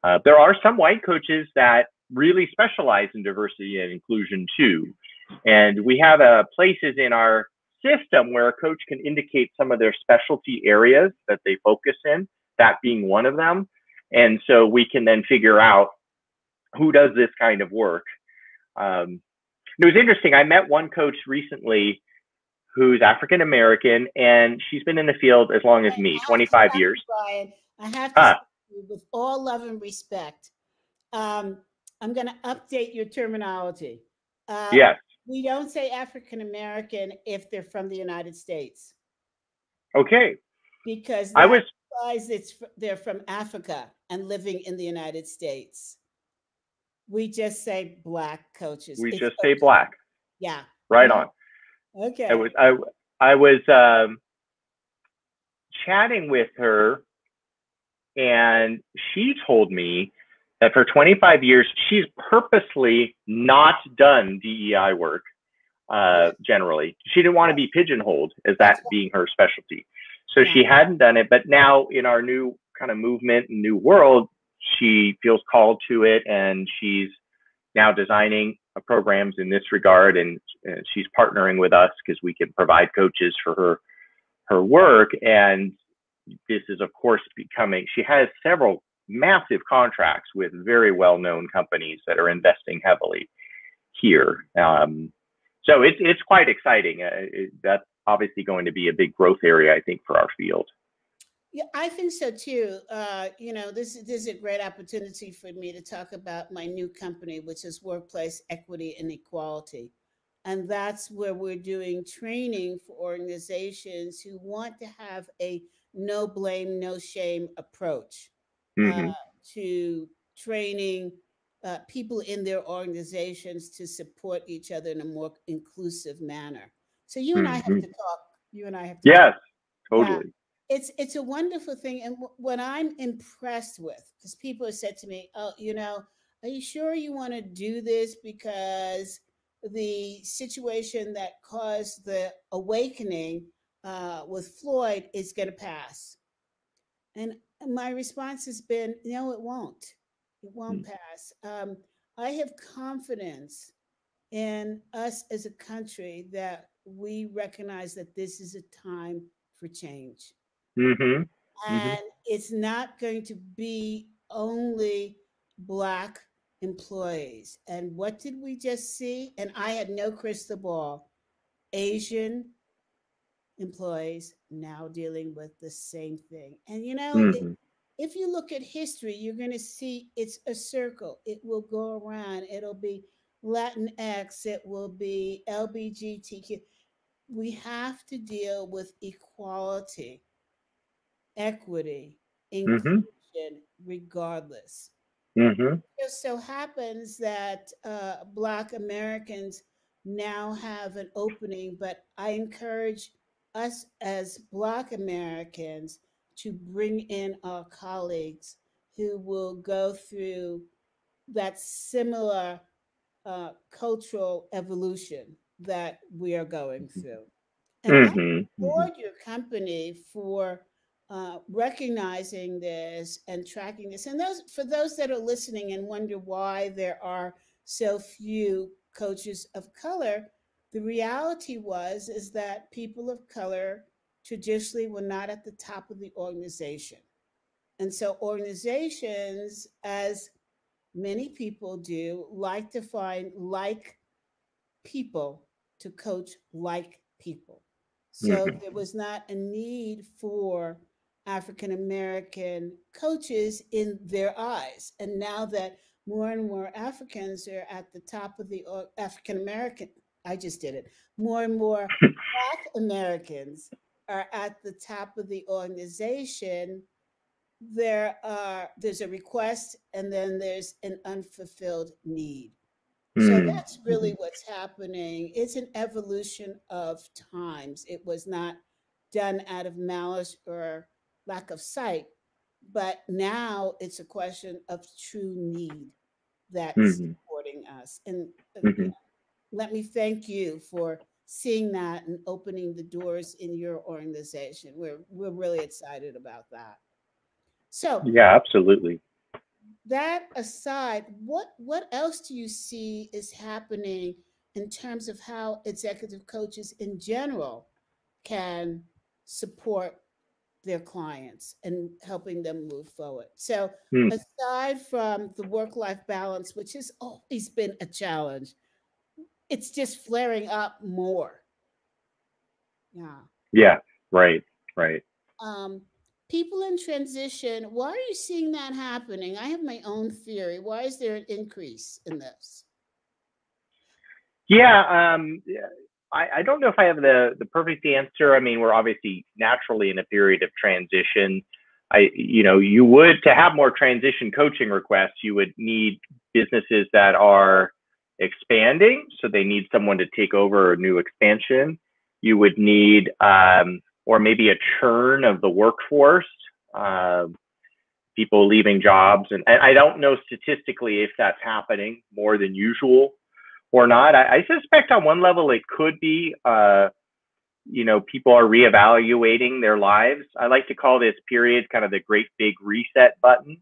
Speaker 2: Uh, there are some white coaches that really specialize in diversity and inclusion too. And we have uh, places in our system where a coach can indicate some of their specialty areas that they focus in, that being one of them. And so we can then figure out who does this kind of work. Um, it was interesting. I met one coach recently who's African American, and she's been in the field as long as me, 25 years.
Speaker 1: Brian, I have to, with all love and respect, um, I'm going to update your terminology.
Speaker 2: Uh, yes.
Speaker 1: We don't say African American if they're from the United States.
Speaker 2: Okay.
Speaker 1: Because I was surprised it's they're from Africa and living in the United States. We just say black coaches.
Speaker 2: We it's just coaches. say black.
Speaker 1: Yeah.
Speaker 2: Right on.
Speaker 1: Okay.
Speaker 2: I was I I was um, chatting with her, and she told me that for 25 years she's purposely not done DEI work. Uh, generally, she didn't want to be pigeonholed as that being her specialty, so she hadn't done it. But now, in our new kind of movement, new world, she feels called to it, and she's now designing programs in this regard, and, and she's partnering with us because we can provide coaches for her her work. And this is, of course, becoming. She has several massive contracts with very well-known companies that are investing heavily here. Um, so it's it's quite exciting. Uh, it, that's obviously going to be a big growth area, I think, for our field.
Speaker 1: Yeah, I think so too. Uh, you know, this, this is a great opportunity for me to talk about my new company, which is Workplace Equity and Equality. And that's where we're doing training for organizations who want to have a no blame, no shame approach mm-hmm. uh, to training uh, people in their organizations to support each other in a more inclusive manner. So you and mm-hmm. I have mm-hmm. to talk. You and I have to.
Speaker 2: Yes, talk. totally.
Speaker 1: Yeah it's it's a wonderful thing and w- what i'm impressed with because people have said to me oh you know are you sure you want to do this because the situation that caused the awakening uh, with floyd is going to pass and my response has been no it won't it won't mm. pass um, i have confidence in us as a country that we recognize that this is a time for change
Speaker 2: Mm-hmm. mm-hmm.
Speaker 1: And mm-hmm. it's not going to be only Black employees. And what did we just see? And I had no crystal ball. Asian employees now dealing with the same thing. And you know, mm-hmm. if you look at history, you're going to see it's a circle. It will go around. It'll be Latinx, it will be LBGTQ. We have to deal with equality equity, mm-hmm. inclusion, mm-hmm. regardless.
Speaker 2: Mm-hmm. It
Speaker 1: just so happens that uh, Black Americans now have an opening, but I encourage us as Black Americans to bring in our colleagues who will go through that similar uh, cultural evolution that we are going mm-hmm. through. And. I mm-hmm. applaud your company for uh, recognizing this and tracking this. And those for those that are listening and wonder why there are so few coaches of color, the reality was is that people of color traditionally were not at the top of the organization. And so organizations, as many people do, like to find like people to coach like people. So mm-hmm. there was not a need for African American coaches in their eyes. And now that more and more Africans are at the top of the African American I just did it. More and more [laughs] Black Americans are at the top of the organization. There are there's a request and then there's an unfulfilled need. Mm. So hmm. that's really what's happening. It's an evolution of times. It was not done out of malice or lack of sight, but now it's a question of true need that's mm-hmm. supporting us. And uh, mm-hmm. Let me thank you for seeing that and opening the doors in your organization. We're we're really excited about that. So
Speaker 2: yeah, absolutely
Speaker 1: that aside, what what else do you see is happening in terms of how executive coaches in general can support their clients and helping them move forward. So, hmm. aside from the work life balance, which has always been a challenge, it's just flaring up more. Yeah.
Speaker 2: Yeah. Right. Right.
Speaker 1: Um, people in transition, why are you seeing that happening? I have my own theory. Why is there an increase in this?
Speaker 2: Yeah, um, I, I, don't know if I have the, the perfect answer. I mean, we're obviously naturally in a period of transition. I, you know, you would to have more transition coaching requests, you would need businesses that are expanding, so they need someone to take over a new expansion. You would need um, or maybe a churn of the workforce, uh, people leaving jobs. And, and, I don't know statistically if that's happening more than usual or not. I, I suspect on one level it could be, uh, you know, people are reevaluating their lives. I like to call this period kind of the great big reset button.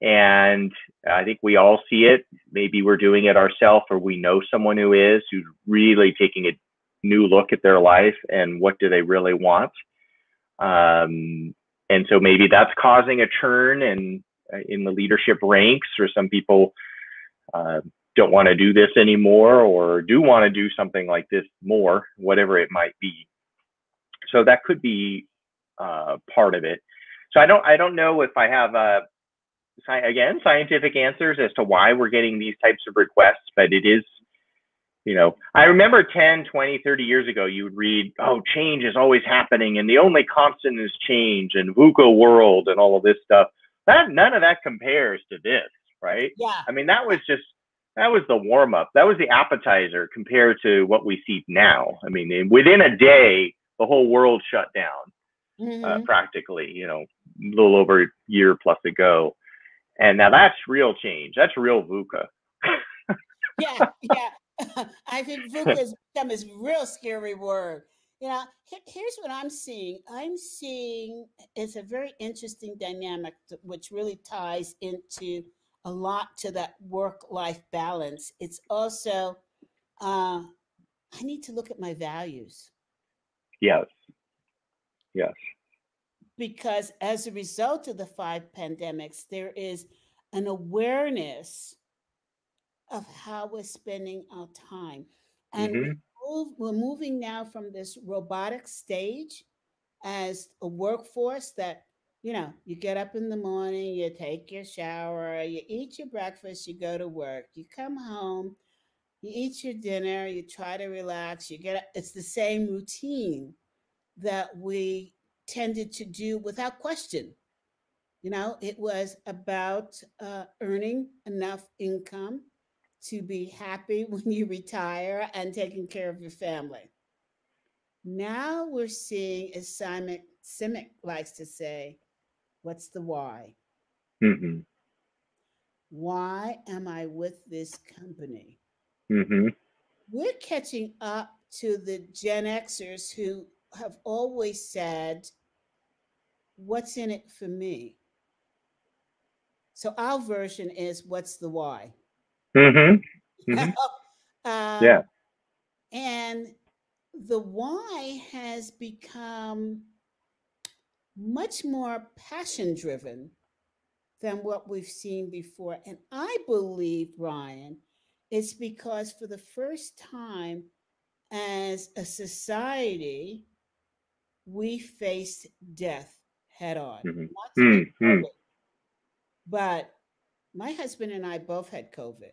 Speaker 2: And I think we all see it. Maybe we're doing it ourselves, or we know someone who is, who's really taking a new look at their life and what do they really want. Um, and so maybe that's causing a churn in in the leadership ranks, or some people uh, don't want to do this anymore, or do want to do something like this more, whatever it might be. So that could be uh, part of it. So I don't I don't know if I have uh, again scientific answers as to why we're getting these types of requests, but it is you know i remember 10 20 30 years ago you would read oh change is always happening and the only constant is change and VUCA world and all of this stuff. That none of that compares to this right?
Speaker 1: Yeah.
Speaker 2: I mean that was just that was the warm up that was the appetizer compared to what we see now. I mean within a day the whole world shut down uh, mm-hmm. uh, practically you know a little over a year plus ago and now that's real change that's real VUCA [laughs]
Speaker 1: yeah yeah [laughs] I think [laughs] VUCA has become this real scary word. You know, here's what I'm seeing. I'm seeing it's a very interesting dynamic which really ties into a lot to that work-life balance. It's also uh, I need to look at my values.
Speaker 2: Yes. Yes.
Speaker 1: Because as a result of the five pandemics, there is an awareness of how we're spending our time. And mm-hmm. we we're moving now from this robotic stage as a workforce that, you know, you get up in the morning, you take your shower, you eat your breakfast, you go to work, you come home, you eat your dinner, you try to relax, you get it's the same routine that we tended to do without question. You know, it was about uh, earning enough income to be happy [laughs] when you retire and taking care of your family. Now we're seeing, as Simon Sinek likes to say, what's the why? Mm-hmm. Why am I with this company? Mm-hmm. We're catching up to the Gen Xers who have always said, What's in it for me? So our version is, What's the why?
Speaker 2: Mm-hmm. [laughs] mm-hmm.
Speaker 1: um, yeah. And the why has become much more passion driven than what we've seen before. And I believe, Brian, it's because for the first time as a society, we faced death head on. Mm-hmm. mm-hmm. But my husband and I both had COVID.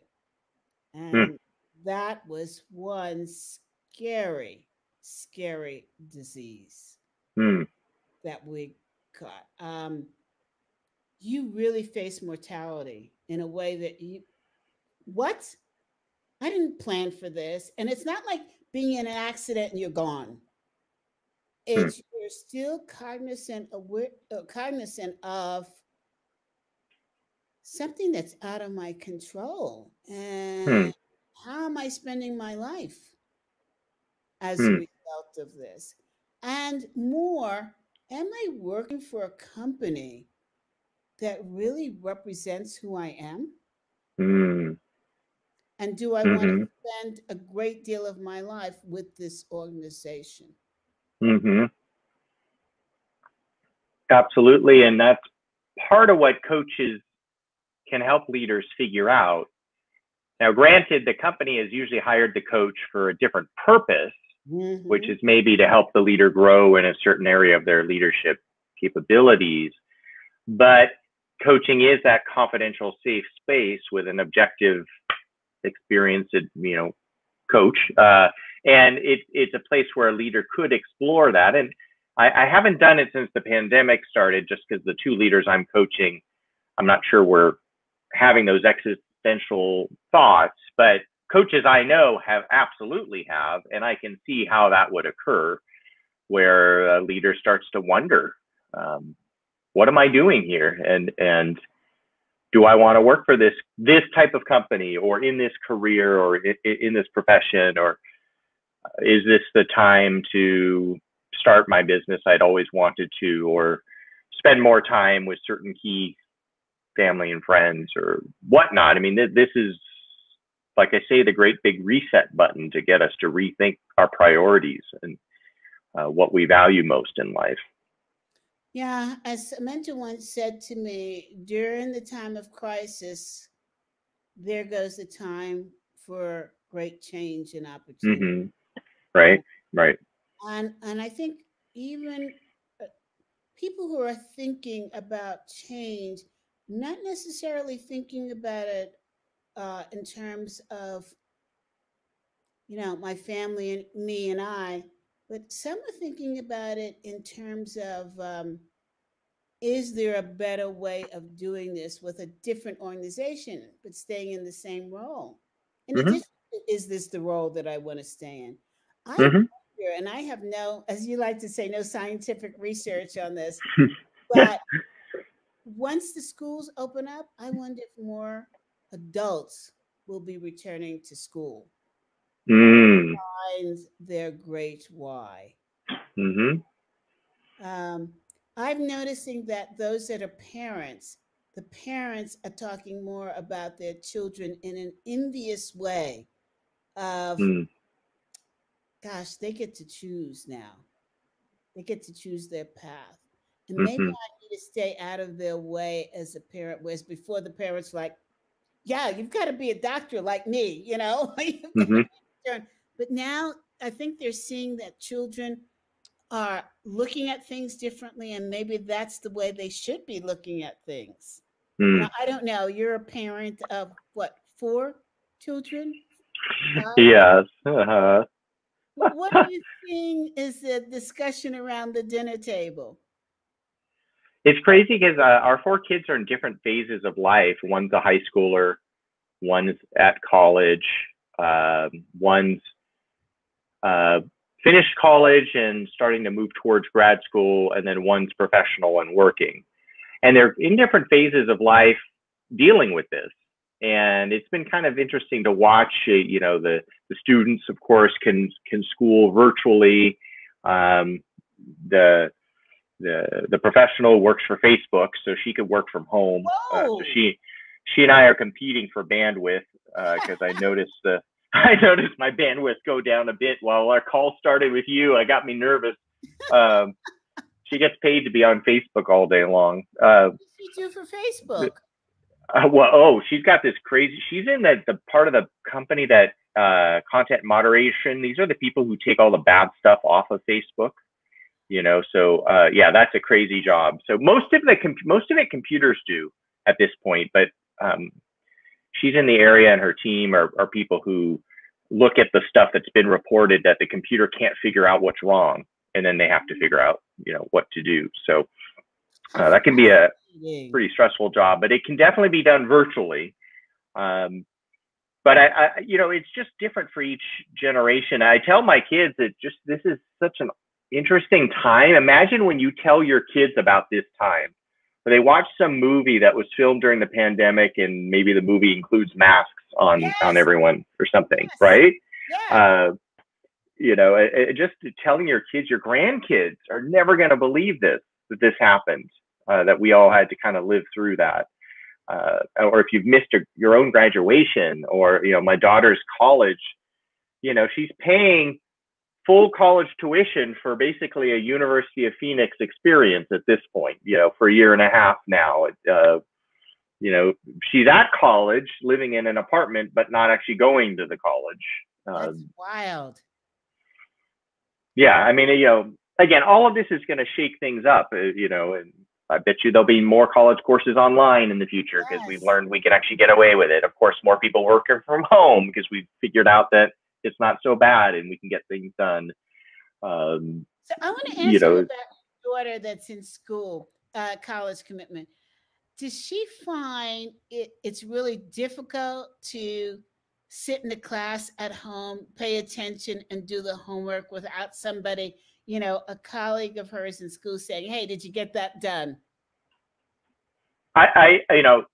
Speaker 1: Hmm. And mm. that was one scary, scary disease
Speaker 2: Hmm.
Speaker 1: that we got. Um, you really face mortality in a way that you, what? I didn't plan for this. And it's not like being in an accident and you're gone. It's hmm. you're still cognizant, aware, uh, cognizant of something that's out of my control. Hmm. And hmm. how am I spending my life as hmm. a result of this? And more, am I working for a company that really represents who I am?
Speaker 2: Mm.
Speaker 1: And do I mm-hmm. want to spend a great deal of my life with this organization?
Speaker 2: Mm-hmm. Absolutely. And that's part of what coaches can help leaders figure out. Now, granted, the company has usually hired the coach for a different purpose, mm-hmm. which is maybe to help the leader grow in a certain area of their leadership capabilities. But coaching is that confidential, safe space with an objective, experienced, you know, coach. Uh, and it, it's a place where a leader could explore that. And I, I haven't done it since the pandemic started, just because the two leaders I'm coaching, I'm not sure we're having those existential thoughts, but coaches I know have absolutely have, and I can see how that would occur, where a leader starts to wonder, um, what am I doing here, and and do I want to work for this this type of company, or in this career, or in, in this profession, or is this the time to start my business I'd always wanted to, or spend more time with certain key family and friends or whatnot. I mean, th- this is like I say, the great big reset button to get us to rethink our priorities and uh, what we value most in life.
Speaker 1: Yeah, as a mentor once said to me, during the time of crisis, there goes the time for great change and opportunity.
Speaker 2: Mm-hmm. Right, right.
Speaker 1: And and I think even uh, people who are thinking about change, not necessarily thinking about it uh, in terms of, you know, my family and me and I, but some are thinking about it in terms of um, is there a better way of doing this with a different organization, but staying in the same role? In mm-hmm. addition, is this the role that I want to stay in? I mm-hmm. and I have no, as you like to say, no scientific research on this, [laughs] but once the schools open up, I wonder if more adults will be returning to school.
Speaker 2: Mm.
Speaker 1: Find their great why.
Speaker 2: Mm-hmm.
Speaker 1: Um, I'm noticing that those that are parents, the parents are talking more about their children in an envious way of, mm. Gosh, they get to choose now. They get to choose their path. And maybe mm-hmm. I need to stay out of their way as a parent, whereas before the parents like, yeah, you've got to be a doctor like me, you know. [laughs] mm-hmm. But now I think they're seeing that children are looking at things differently, and maybe that's the way they should be looking at things. Mm. Now, I don't know. You're a parent of what, four children?
Speaker 2: yes. Uh-huh.
Speaker 1: What are [laughs] you seeing is the discussion around the dinner table?
Speaker 2: it's crazy because uh, our four kids are in different phases of life. One's a high schooler, one's at college, uh, one's uh, finished college and starting to move towards grad school, and then one's professional and working. And they're in different phases of life dealing with this. And it's been kind of interesting to watch. Uh, you know, the the students, of course, can can school virtually. Um, the the the professional works for Facebook, so she could work from home. Uh, so she she and I are competing for bandwidth because uh, I noticed the [laughs] I noticed my bandwidth go down a bit while our call started with you. I got me nervous. Um, she gets paid to be on Facebook all day long. Uh,
Speaker 1: what does she do for Facebook?
Speaker 2: Uh, well, oh, she's got this crazy. She's in the the part of the company that uh, content moderation. These are the people who take all the bad stuff off of Facebook you know so uh, yeah that's a crazy job so most of the most of it computers do at this point but um, she's in the area and her team are, are people who look at the stuff that's been reported that the computer can't figure out what's wrong, and then they have to figure out, you know, what to do. So uh, that can be a pretty stressful job, but it can definitely be done virtually. Um, but I, I, you know, it's just different for each generation. I tell my kids that just this is such an interesting time. Imagine when you tell your kids about this time. They watch some movie that was filmed during the pandemic, and maybe the movie includes masks on yes. on everyone or something, yes. right? Yeah. Uh, you know, it, it just telling your kids, your grandkids are never going to believe this that this happened, uh, that we all had to kind of live through that. Uh, or if you've missed a, your own graduation, or you know, my daughter's college, you know, she's paying full college tuition for basically a University of Phoenix experience at this point, you know, for a year and a half now. Uh, you know, she's at college, living in an apartment, but not actually going to the college.
Speaker 1: That's um, wild.
Speaker 2: Yeah, I mean, you know, again, all of this is going to shake things up, uh, you know, and I bet you there'll be more college courses online in the future because yes. we've learned we can actually get away with it. Of course, more people working [laughs] from home because we've figured out that it's not so bad and we can get things done. Um,
Speaker 1: so I want to ask you, know, about daughter that's in school, uh, college commitment. Does she find it, it's really difficult to sit in the class at home, pay attention, and do the homework without somebody, you know, a colleague of hers in school saying, "Hey, did you get that done?"
Speaker 2: I, I you know,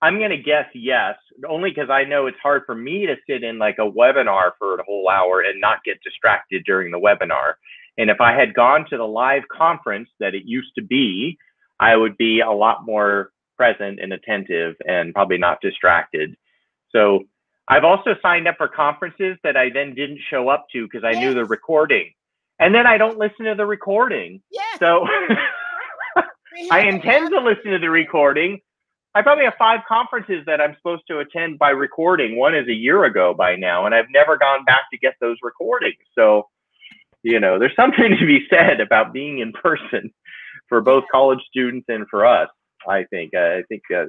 Speaker 2: I'm going to guess yes, only because I know it's hard for me to sit in like a webinar for a whole hour and not get distracted during the webinar. And if I had gone to the live conference that it used to be, I would be a lot more present and attentive and probably not distracted. So I've also signed up for conferences that I then didn't show up to because I yes. knew the recording. And then I don't listen to the recording.
Speaker 1: Yes.
Speaker 2: So [laughs] [laughs] I intend to listen to the recording, I probably have five conferences that I'm supposed to attend by recording. One is a year ago by now, and I've never gone back to get those recordings. So, you know, there's [laughs] something to be said about being in person for both college students and for us. I think. Uh, I think, uh,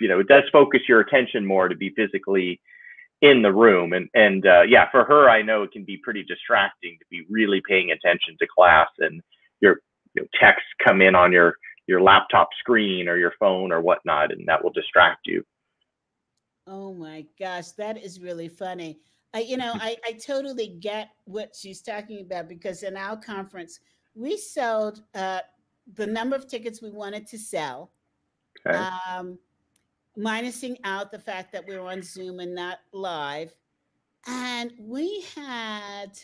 Speaker 2: you know, it does focus your attention more to be physically in the room. And and uh, yeah, for her, I know it can be pretty distracting to be really paying attention to class and your you know, texts come in on your your laptop screen or your phone or whatnot, and that will distract you.
Speaker 1: Oh my gosh, that is really funny. I, you know, I, I totally get what she's talking about because in our conference, we sold uh, the number of tickets we wanted to sell, okay. um, minusing out the fact that we were on Zoom and not live. And we had,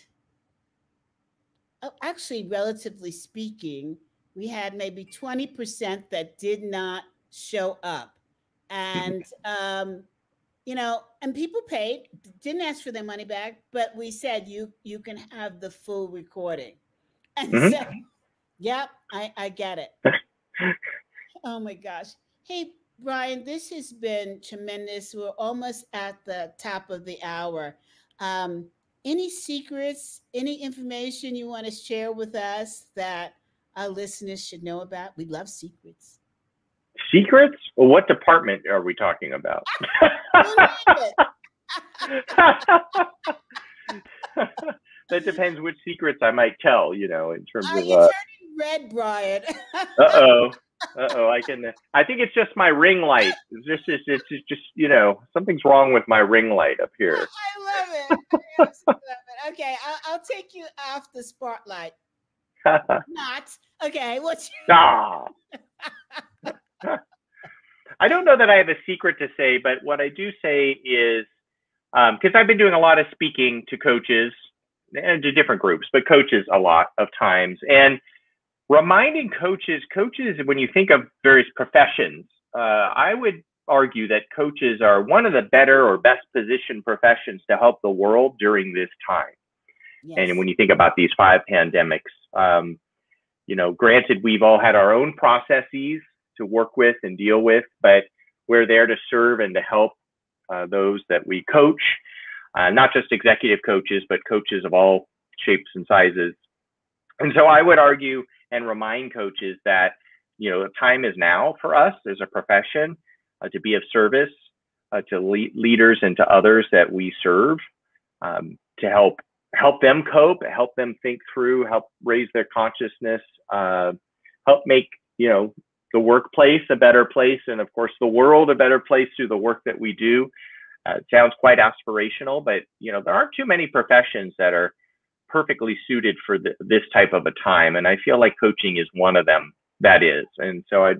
Speaker 1: oh, actually, relatively speaking, we had maybe 20% that did not show up. And, [laughs] um, you know, and people paid, didn't ask for their money back, but we said you you can have the full recording. And mm-hmm. so, yep, I, I get it. [laughs] oh my gosh. Hey, Brian, this has been tremendous. We're almost at the top of the hour. Um, any secrets, any information you want to share with us that our listeners should know about? We love secrets.
Speaker 2: Secrets? Well, what department are we talking about? [laughs] [laughs] that depends which secrets I might tell, you know, in terms
Speaker 1: are
Speaker 2: of.
Speaker 1: You uh, turning red, Brian. [laughs]
Speaker 2: uh oh. Uh oh. I can. I think it's just my ring light. It's just. It's, it's just. You know, something's wrong with my ring light up here. [laughs]
Speaker 1: I love it. I love it. Okay, I'll, I'll take you off the spotlight. [laughs] Not okay. What's
Speaker 2: ah. [laughs] I don't know that I have a secret to say, but what I do say is because um, I've been doing a lot of speaking to coaches and to different groups, but coaches a lot of times, and reminding coaches, coaches, when you think of various professions, uh, I would argue that coaches are one of the better or best positioned professions to help the world during this time. Yes. And when you think about these five pandemics, um, you know, granted, we've all had our own processes to work with and deal with, but we're there to serve and to help uh, those that we coach, uh, not just executive coaches, but coaches of all shapes and sizes. And so I would argue and remind coaches that, you know, time is now for us as a profession uh, to be of service uh, to le- leaders and to others that we serve. um, to help help them cope, help them think through, help raise their consciousness, uh, help make you know the workplace a better place, and of course the world a better place through the work that we do. Uh, sounds quite aspirational, but you know there aren't too many professions that are perfectly suited for the, this type of a time, and I feel like coaching is one of them. That is, and so I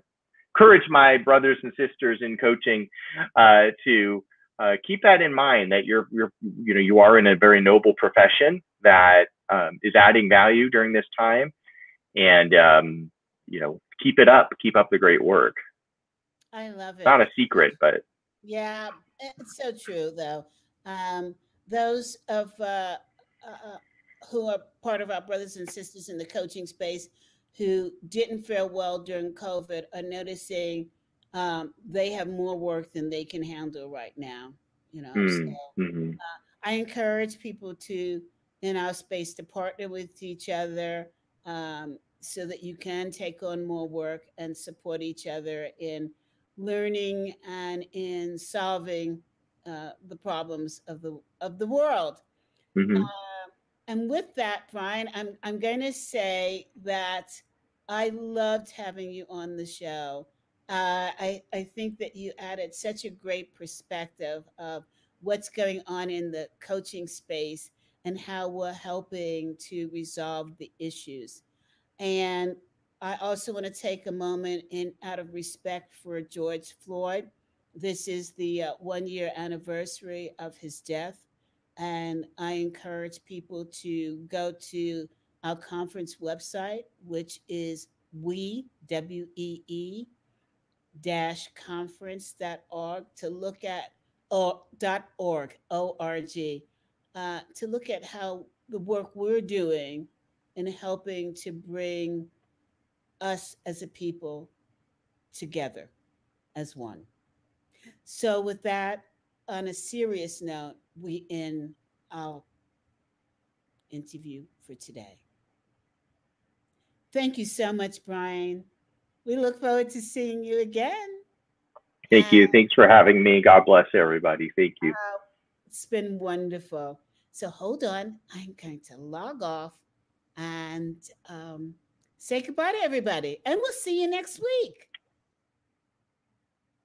Speaker 2: encourage my brothers and sisters in coaching uh, to uh, keep that in mind that you're you're you know you are in a very noble profession that um, is adding value during this time, and um, you know keep it up, keep up the great work.
Speaker 1: I love it.
Speaker 2: Not a secret, but
Speaker 1: yeah, it's so true though. Um, those of uh, uh, uh, who are part of our brothers and sisters in the coaching space who didn't fare well during COVID are noticing um, they have more work than they can handle right now. You know, mm, so, mm-hmm. uh, I encourage people to in our space to partner with each other um, so that you can take on more work and support each other in learning and in solving uh, the problems of the of the world. Mm-hmm. Uh, and with that, Brian, I'm I'm going to say that I loved having you on the show. Uh, I, I think that you added such a great perspective of what's going on in the coaching space and how we're helping to resolve the issues. And I also want to take a moment in out of respect for George Floyd. This is the uh, one year anniversary of his death. And I encourage people to go to our conference website, which is we, W E E, dash conference.org to look at, or dot org, O R G, uh, to look at how the work we're doing in helping to bring us as a people together as one. So, with that, on a serious note, we end our interview for today. Thank you so much, Brian. We look forward to seeing you again.
Speaker 2: Thank you. Thanks for having me. God bless everybody. Thank you. Uh,
Speaker 1: it's been wonderful. So hold on. I'm going to log off and um, say goodbye to everybody. And we'll see you next week.